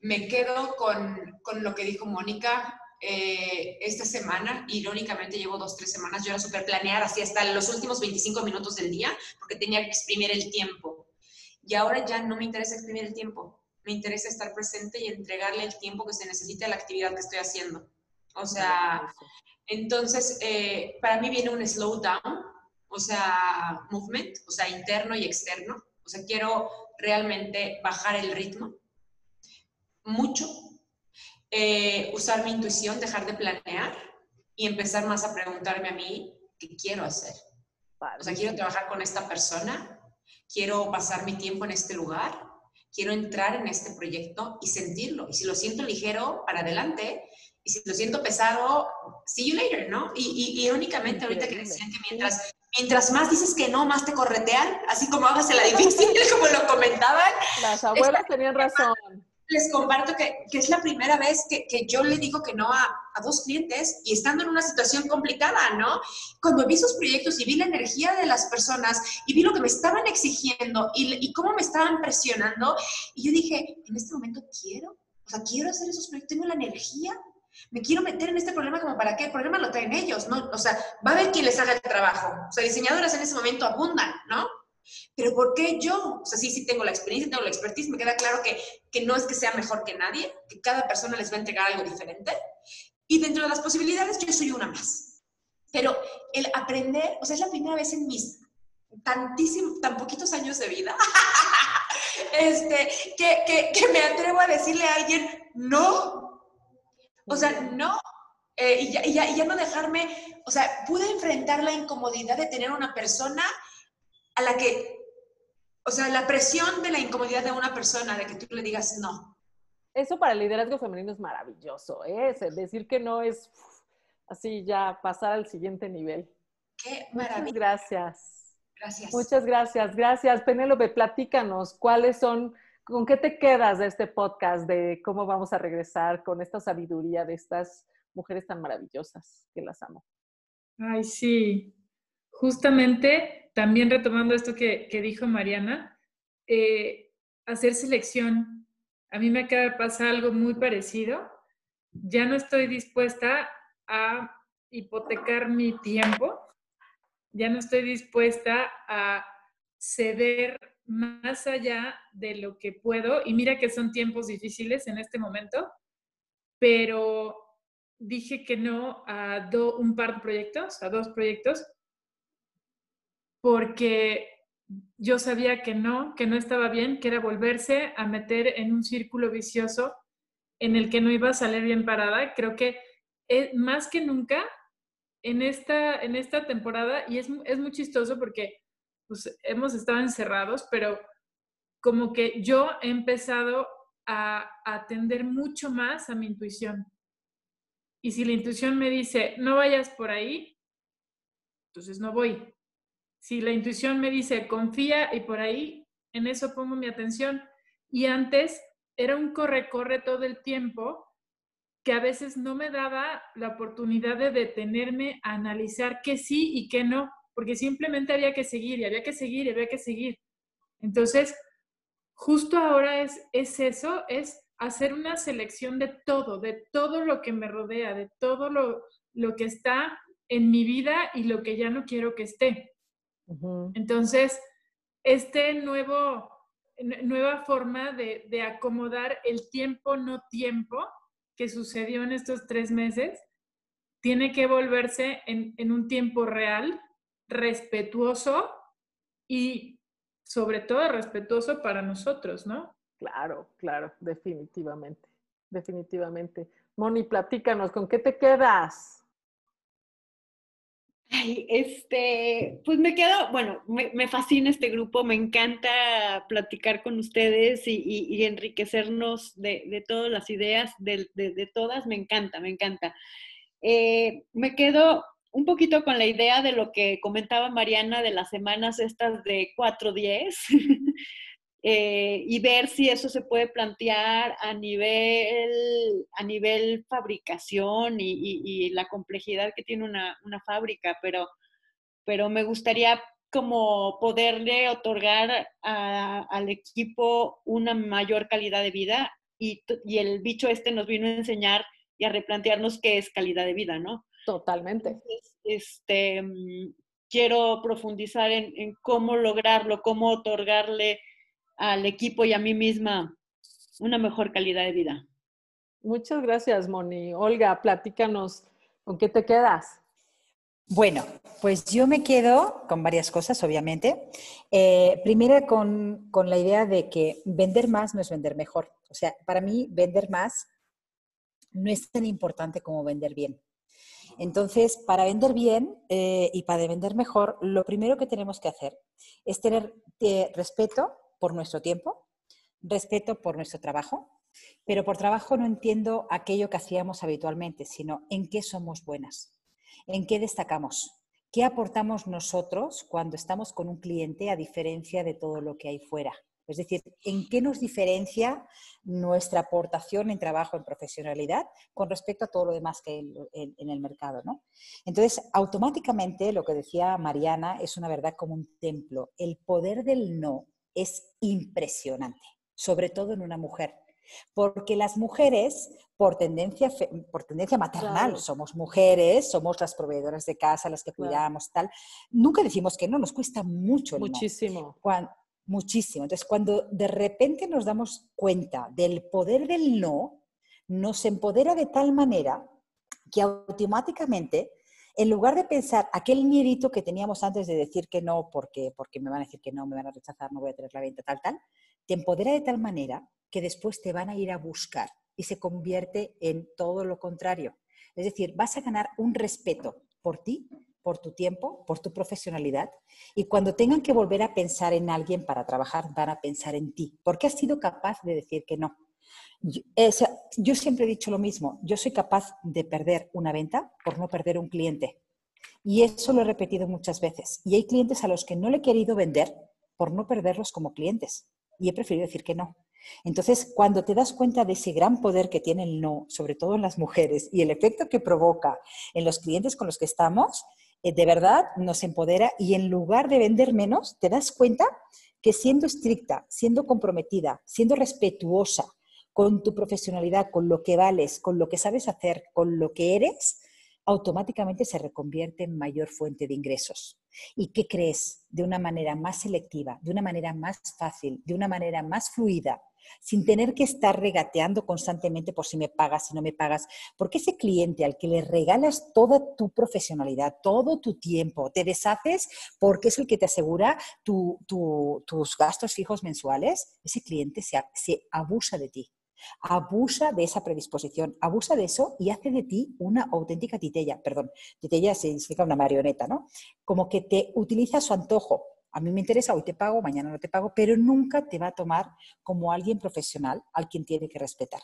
S2: me quedo con, con, lo que dijo Mónica eh, esta semana, irónicamente llevo dos, tres semanas, yo era súper planeada, así hasta los últimos 25 minutos del día, porque tenía que exprimir el tiempo. Y ahora ya no me interesa exprimir el tiempo me interesa estar presente y entregarle el tiempo que se necesita a la actividad que estoy haciendo. O sea, entonces, eh, para mí viene un slowdown, o sea, movement, o sea, interno y externo. O sea, quiero realmente bajar el ritmo mucho, eh, usar mi intuición, dejar de planear y empezar más a preguntarme a mí qué quiero hacer. O sea, quiero trabajar con esta persona, quiero pasar mi tiempo en este lugar, quiero entrar en este proyecto y sentirlo. Y si lo siento ligero, para adelante. Y si lo siento pesado, see you later, ¿no? Y, y irónicamente, ahorita que decían que mientras, mientras más dices que no, más te corretean, así como hagas la difícil, como lo comentaban.
S1: Las abuelas tenían razón
S2: les comparto que, que, es la primera vez que, que, yo le digo que no a, a, dos clientes y estando en una situación complicada, ¿no? Cuando vi sus proyectos y vi la energía de las personas y vi lo que me estaban exigiendo y, y cómo me estaban presionando, y yo dije, en este momento quiero, o sea, quiero hacer esos proyectos, tengo la energía, me quiero meter en este problema como para qué, el problema lo traen ellos, ¿no? O sea, va a haber quien les haga el trabajo. O sea, diseñadoras en ese momento abundan, ¿no? Pero ¿por qué yo? O sea, sí, sí tengo la experiencia, tengo la expertise, me queda claro que, que no es que sea mejor que nadie, que cada persona les va a entregar algo diferente. Y dentro de las posibilidades, yo soy una más. Pero el aprender, o sea, es la primera vez en mis tantísimos, tan poquitos años de vida, este, que, que, que, me atrevo a decirle a alguien, no. O sea, no. Eh, y, ya, y, ya, y ya no dejarme, o sea, pude enfrentar la incomodidad de tener una persona a la que, o sea, la presión de la incomodidad de una persona, de que tú le digas no.
S1: Eso para el liderazgo femenino es maravilloso, ¿eh? decir que no es así ya pasar al siguiente nivel.
S2: Qué maravilla.
S1: Muchas gracias.
S2: Gracias.
S1: Muchas gracias, gracias. Penélope, platícanos, ¿cuáles son, con qué te quedas de este podcast, de cómo vamos a regresar con esta sabiduría de estas mujeres tan maravillosas que las amo?
S3: Ay, sí. Justamente, también retomando esto que, que dijo Mariana, eh, hacer selección. A mí me acaba de pasar algo muy parecido. Ya no estoy dispuesta a hipotecar mi tiempo, ya no estoy dispuesta a ceder más allá de lo que puedo. Y mira que son tiempos difíciles en este momento, pero dije que no a do, un par de proyectos, a dos proyectos, porque yo sabía que no, que no estaba bien, que era volverse a meter en un círculo vicioso en el que no iba a salir bien parada. Creo que es, más que nunca en esta, en esta temporada, y es, es muy chistoso porque pues, hemos estado encerrados, pero como que yo he empezado a, atender mucho más a mi intuición. Y si la intuición me dice, no vayas por ahí, entonces no voy. Si la intuición me dice, confía y por ahí, en eso pongo mi atención. Y antes era un corre-corre todo el tiempo que a veces no me daba la oportunidad de detenerme a analizar qué sí y qué no, porque simplemente había que seguir y había que seguir y había que seguir. Entonces, justo ahora es, es eso, es hacer una selección de todo, de todo lo que me rodea, de todo lo, lo que está en mi vida y lo que ya no quiero que esté. Entonces, este nuevo, nueva forma de, de, acomodar el tiempo, no tiempo, que sucedió en estos tres meses, tiene que volverse en, en un tiempo real, respetuoso y sobre todo respetuoso para nosotros, ¿no?
S1: Claro, claro, definitivamente, definitivamente. Moni, platícanos, ¿con qué te quedas?
S4: Ay, este, pues me quedo, bueno, me, fascina este grupo, me encanta platicar con ustedes y, enriquecernos de, todas las ideas, de, todas, me encanta, me encanta. Eh, me quedo un poquito con la idea de lo que comentaba Mariana de las semanas estas de 4-10. Eh, y ver si eso se puede plantear a nivel, a nivel fabricación y, la complejidad que tiene una, fábrica, pero, pero me gustaría como poderle otorgar al equipo una mayor calidad de vida y, y, el bicho este nos vino a enseñar y a replantearnos qué es calidad de vida, ¿no?
S1: Totalmente.
S4: este, mm, quiero profundizar en, en cómo lograrlo, cómo otorgarle al equipo y a mí misma una mejor calidad de vida.
S1: Muchas gracias, Moni. Olga, platícanos, ¿con qué te quedas?
S5: Bueno, pues yo me quedo con varias cosas, obviamente. Eh, primero con, con, la idea de que vender más no es vender mejor. O sea, para mí vender más no es tan importante como vender bien. Entonces, para vender bien eh, y para vender mejor, lo primero que tenemos que hacer es tener eh, respeto por nuestro tiempo, respeto por nuestro trabajo, pero por trabajo no entiendo aquello que hacíamos habitualmente, sino en qué somos buenas, en qué destacamos, qué aportamos nosotros cuando estamos con un cliente a diferencia de todo lo que hay fuera. Es decir, ¿en qué nos diferencia nuestra aportación en trabajo, en profesionalidad, con respecto a todo lo demás que hay en, el mercado? ¿no? Entonces, automáticamente, lo que decía Mariana es una verdad como un templo. El poder del no es impresionante, sobre todo en una mujer. Porque las mujeres, por tendencia, por tendencia maternal, somos mujeres, somos las proveedoras de casa, las que cuidamos, tal. Nunca decimos que no, nos cuesta mucho.
S1: Muchísimo.
S5: Muchísimo. Entonces, cuando de repente nos damos cuenta del poder del no, nos empodera de tal manera que automáticamente en lugar de pensar aquel mierito que teníamos antes de decir que no, porque, porque me van a decir que no, me van a rechazar, no voy a tener la venta, tal, tal, te empodera de tal manera que después te van a ir a buscar y se convierte en todo lo contrario. Es decir, vas a ganar un respeto por ti, por tu tiempo, por tu profesionalidad y cuando tengan que volver a pensar en alguien para trabajar, van a pensar en ti, porque has sido capaz de decir que no. Eh, yo, siempre he dicho lo mismo, yo soy capaz de perder una venta por no perder un cliente. Y eso lo he repetido muchas veces. Y hay clientes a los que no le he querido vender por no perderlos como clientes. Y he preferido decir que no. Entonces, cuando te das cuenta de ese gran poder que tiene el no, sobre todo en las mujeres, y el efecto que provoca en los clientes con los que estamos, de verdad nos empodera y en lugar de vender menos, te das cuenta que siendo estricta, siendo comprometida, siendo respetuosa, con tu profesionalidad, con lo que vales, con lo que sabes hacer, con lo que eres, automáticamente se reconvierte en mayor fuente de ingresos. ¿Y qué crees? De una manera más selectiva, de una manera más fácil, de una manera más fluida, sin tener que estar regateando constantemente por si me pagas, si no me pagas, porque ese cliente al que le regalas toda tu profesionalidad, todo tu tiempo, te deshaces porque es el que te asegura tus gastos fijos mensuales, ese cliente se abusa de ti abusa de esa predisposición, abusa de eso y hace de ti una auténtica titella, perdón, titella significa una marioneta, ¿no? Como que te utiliza su antojo. A mí me interesa, hoy te pago, mañana no te pago, pero nunca te va a tomar como alguien profesional al quien tiene que respetar.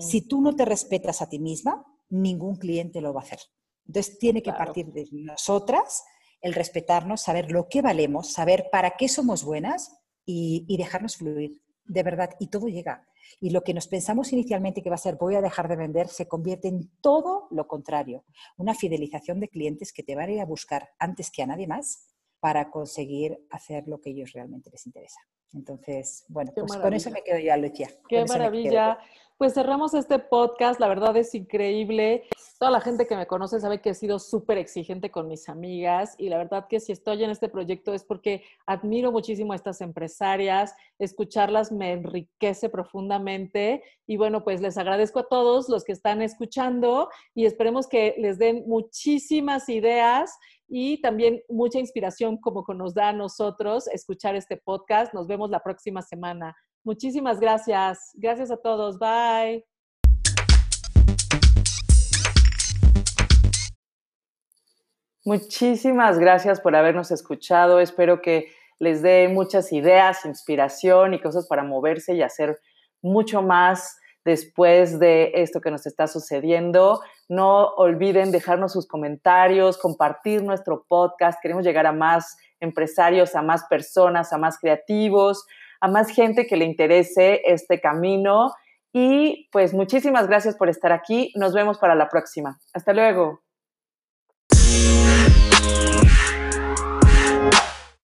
S5: Si tú no te respetas a ti misma, ningún cliente lo va a hacer. Entonces tiene que partir de nosotras el respetarnos, saber lo que valemos, saber para qué somos buenas y, y dejarnos fluir, de verdad. Y todo llega. Y lo que nos pensamos inicialmente que va a ser voy a dejar de vender se convierte en todo lo contrario. Una fidelización de clientes que te van a ir a buscar antes que a nadie más para conseguir hacer lo que ellos realmente les interesa. Entonces, bueno, pues con eso me quedo ya, Lucia.
S1: Qué maravilla. Pues cerramos este podcast, la verdad es increíble. Toda la gente que me conoce sabe que he sido súper exigente con mis amigas y la verdad que si estoy en este proyecto es porque admiro muchísimo a estas empresarias, escucharlas me enriquece profundamente y bueno, pues les agradezco a todos los que están escuchando y esperemos que les den muchísimas ideas y también mucha inspiración como nos da a nosotros escuchar este podcast. Nos vemos la próxima semana. Muchísimas gracias. Gracias a todos. Bye. Muchísimas gracias por habernos escuchado. Espero que les dé muchas ideas, inspiración y cosas para moverse y hacer mucho más después de esto que nos está sucediendo. No olviden dejarnos sus comentarios, compartir nuestro podcast. Queremos llegar a más empresarios, a más personas, a más creativos, a más gente que le interese este camino. Y pues muchísimas gracias por estar aquí. Nos vemos para la próxima. Hasta luego.